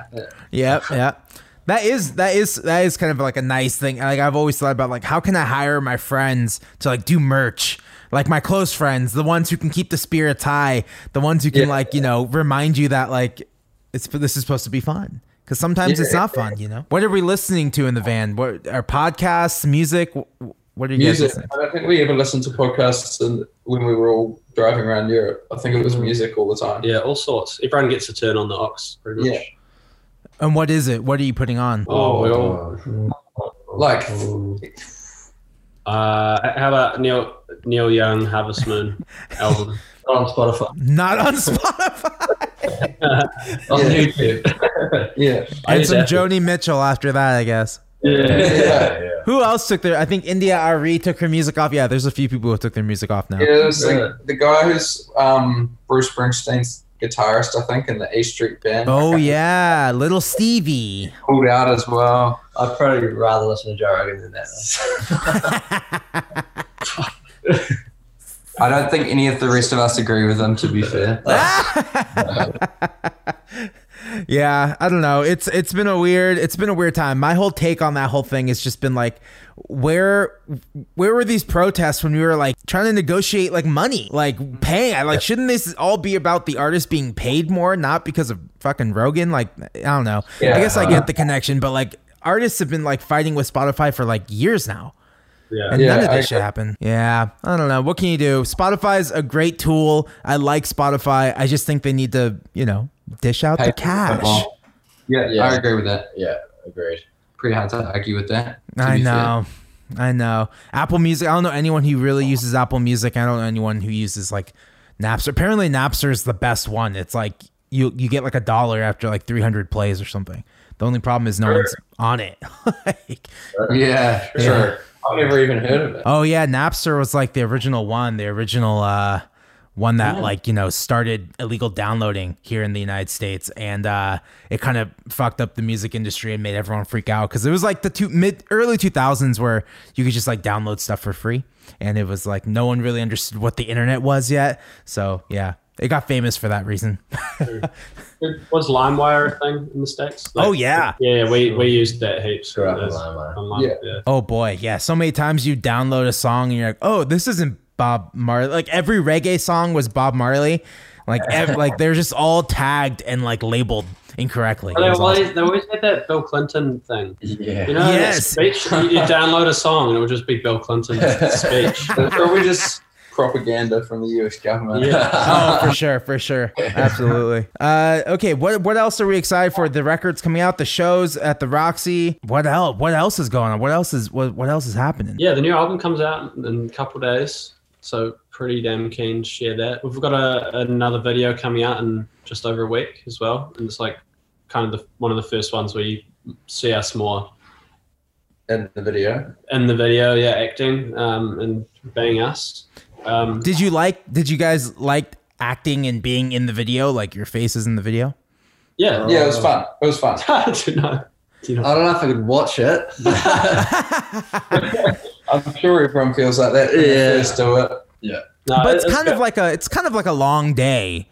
Yep, yep. That is that is that is kind of like a nice thing. Like I've always thought about like how can I hire my friends to like do merch? Like my close friends, the ones who can keep the spirits high, the ones who can Yeah. like, you know, remind you that like it's this is supposed to be fun. Because sometimes it's not fun, you know. What are we listening to in the van? What are podcasts, music? What are you guys Music. listening? I don't think we ever listened to podcasts and when we were all driving around Europe. I think it was mm-hmm. music all the time. Yeah, all sorts. Everyone gets to turn on the aux, pretty much. Yeah. And what is it? What are you putting on? Oh, oh we all. Like, Uh, how about Neil Neil Young Harvest Moon album? Not on Spotify, Not on Spotify. on YouTube. yeah. And some. Joni Mitchell after that, I guess. Yeah. yeah, yeah. Who else took their? I think India Arie took her music off. Yeah, there's a few people who took their music off now. Yeah, there's like the guy who's um, Bruce Springsteen's guitarist, I think, in the E Street Band. Oh yeah, little Stevie. pulled out as well. I'd probably rather listen to Joe Rogan than that. I don't think any of the rest of us agree with him. To be fair, uh, yeah, I don't know. It's it's been a weird it's been a weird time. My whole take on that whole thing has just been like where where were these protests when we were like trying to negotiate like money, like pay? Like shouldn't this all be about the artist being paid more, not because of fucking Rogan? Like I don't know. I guess I get the uh-huh. connection, but like artists have been like fighting with Spotify for like years now. Yeah. And Yeah, none of I this should happen. Yeah, I don't know. What can you do? Spotify's a great tool. I like Spotify. I just think they need to, you know, dish out the Pay- cash. yeah, Yeah. I agree with that. yeah, agreed. Pretty hard to argue with that. I be know. I know. Apple Music. I don't know anyone who really uses Apple Music. I don't know anyone who uses like Napster. Apparently, Napster is the best one. It's like you you get like a dollar after like 300 plays or something. The only problem is no one's on it. like, fair. Yeah, Sure. I've never even heard of it. Oh yeah, Napster was like the original one, the original uh one that like, you know, started illegal downloading here in the United States and uh it kind of fucked up the music industry and made everyone freak out cuz it was like the two mid early 2000s where you could just like download stuff for free and it was like no one really understood what the internet was yet. So, yeah. It got famous for that reason. Was LimeWire a thing in the states? Oh, yeah. Yeah, we we used that heaps. Grew up on There's- LimeWire. Yeah. yeah. Oh boy, yeah. So many times you download a song and you're like, oh, this isn't Bob Marley. Like every reggae song was Bob Marley. Like, ev- like they're just all tagged and like labeled incorrectly. It They was always, awesome. they always had that Bill Clinton thing. Yeah. You know, that Yes. speech. You, you download a song and it would just be Bill Clinton's speech. It's probably just propaganda from the US government. Yeah. oh, for sure, for sure, absolutely. Uh, okay, what what else are we excited for? The records coming out, the shows at the Roxy. What else? What else is going on? What else is what what else is happening? Yeah, the new album comes out in a couple days, so pretty damn keen to share that. We've got a, another video coming out in just over a week as well, and it's like kind of the, one of the first ones where you see us more In the video. in the video, yeah, acting um, and being us. Um, Did you like? Did you guys like acting and being in the video? Like your faces in the video? yeah, Yeah, it was fun. It was fun. I don't know. I don't know if I could watch it. I'm sure everyone feels like that when they Yeah. first do it. No, but it's it's kind of like a it's kind of like a long day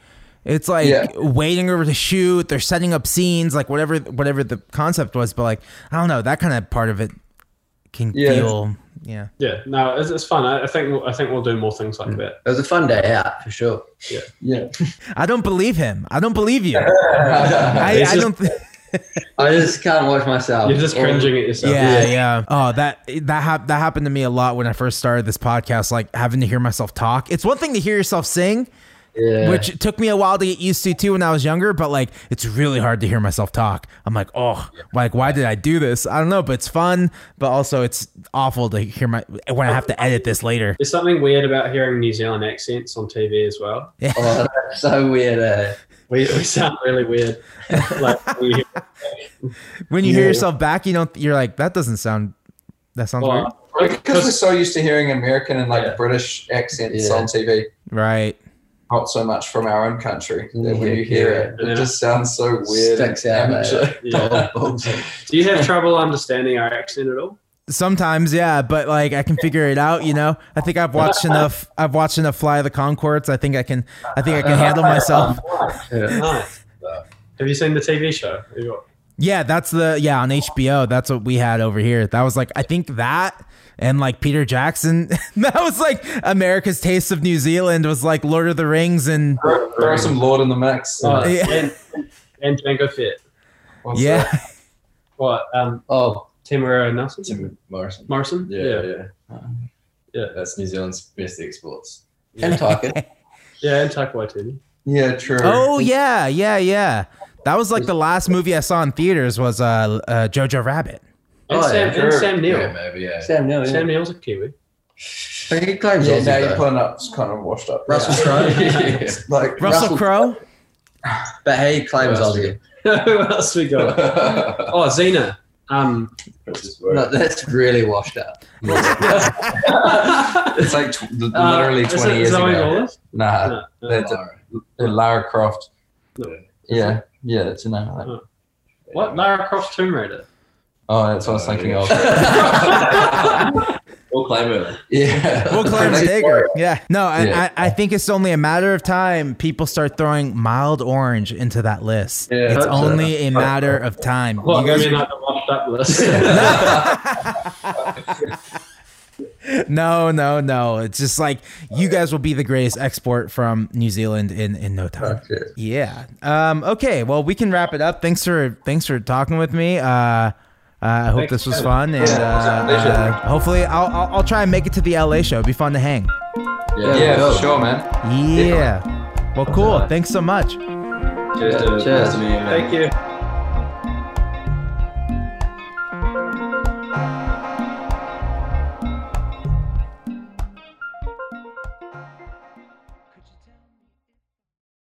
it's like Yeah. waiting over to shoot they're setting up scenes like whatever whatever the concept was but like i don't know that kind of part of it can Yeah. feel yeah yeah. No, it's, it's fun. I, I think I think we'll do more things like mm. that. It was a fun day out for sure. Yeah. yeah i don't believe him i don't believe you i, I just- don't th- I just can't watch myself. You're just cringing at yourself. yeah yeah oh that that hap- that happened to me a lot when i first started this podcast like having to hear myself talk it's one thing to hear yourself sing Yeah. which took me a while to get used to too when I was younger. But like, it's really hard to hear myself talk. I'm like, oh, like why did I do this? I don't know, but it's fun. But also, it's awful to hear my when I have to edit this later. There's something weird about hearing New Zealand accents on TV as well. oh, that's so weird. Eh? We, we sound really weird. like we, When you hear Yeah. yourself back, you don't. You're like, that doesn't sound. That sounds weird. Because we're so used to hearing American and like Yeah. British accents Yeah. on TV, Right. not so much from our own country. That when you hear it, yeah. it just sounds so weird. Sticks out, amateur. yeah. Do you have trouble understanding our accent at all? Sometimes, yeah, but like I can figure it out. You know, I think I've watched enough. I've watched enough Flight of the Conchords. I think I can. I think I can handle myself. yeah. Nice. Have you seen the TV show? Have you got- Yeah, that's the yeah on HBO. That's what we had over here. That was like I think that and like Peter Jackson. that was like America's Taste of New Zealand was like Lord of the Rings and Throw throw some Lorde in the mix. Oh, Yeah. and, and Jango Fett. What's yeah. that? What? Um, Oh, Temuera Nelson? Tim Morrison. Morrison? Yeah, yeah, Yeah. That's New Zealand's best exports. Yeah. And Taika. Yeah, and Taika Waititi. Yeah, true. Oh yeah, yeah, yeah. That was like the last movie I saw in theaters was uh, uh Jojo Rabbit. And, Oh, Sam, yeah, and sure. Sam Neill. Yeah, maybe, yeah. Sam Neill, yeah. Sam Neill's a Kiwi. he claims Yeah, Aussie, now though. you're pulling up. It's kind of washed up. Russell Yeah. Crowe. It's like Russell Russell- Crowe. but he claims Who else Aussie. Who else we got? Oh, Xena. Um, No, that's really washed up. It's like tw- l- uh, literally is 20 it years Zoe ago. Wallace? Nah, No, no. that's a, Lara Croft. No. Yeah, yeah, that's a name of that. Oh. What? Lara Croft's Tomb Raider. Oh, that's what I was thinking of. We'll claim her. Yeah. We'll claim They- Taker. Yeah. No, I, Yeah. I, I think it's only a matter of time. People start throwing mild orange into that list. Yeah, it's hope so. only a matter of time. What? you guys I mean, like the washed up list. no, no, no. It's just like you guys will be the greatest export from New Zealand in in no time. Okay. Yeah. Um. Okay. Well, we can wrap it up. Thanks for thanks for talking with me. Uh. Uh, I hope this was fun, and uh, uh, hopefully I'll, I'll I'll try and make it to the LA show. It'd be fun to hang. Yeah, yeah, for sure, man. Yeah. Well, cool. Thanks so much. Cheers, dude. Cheers. Thank you.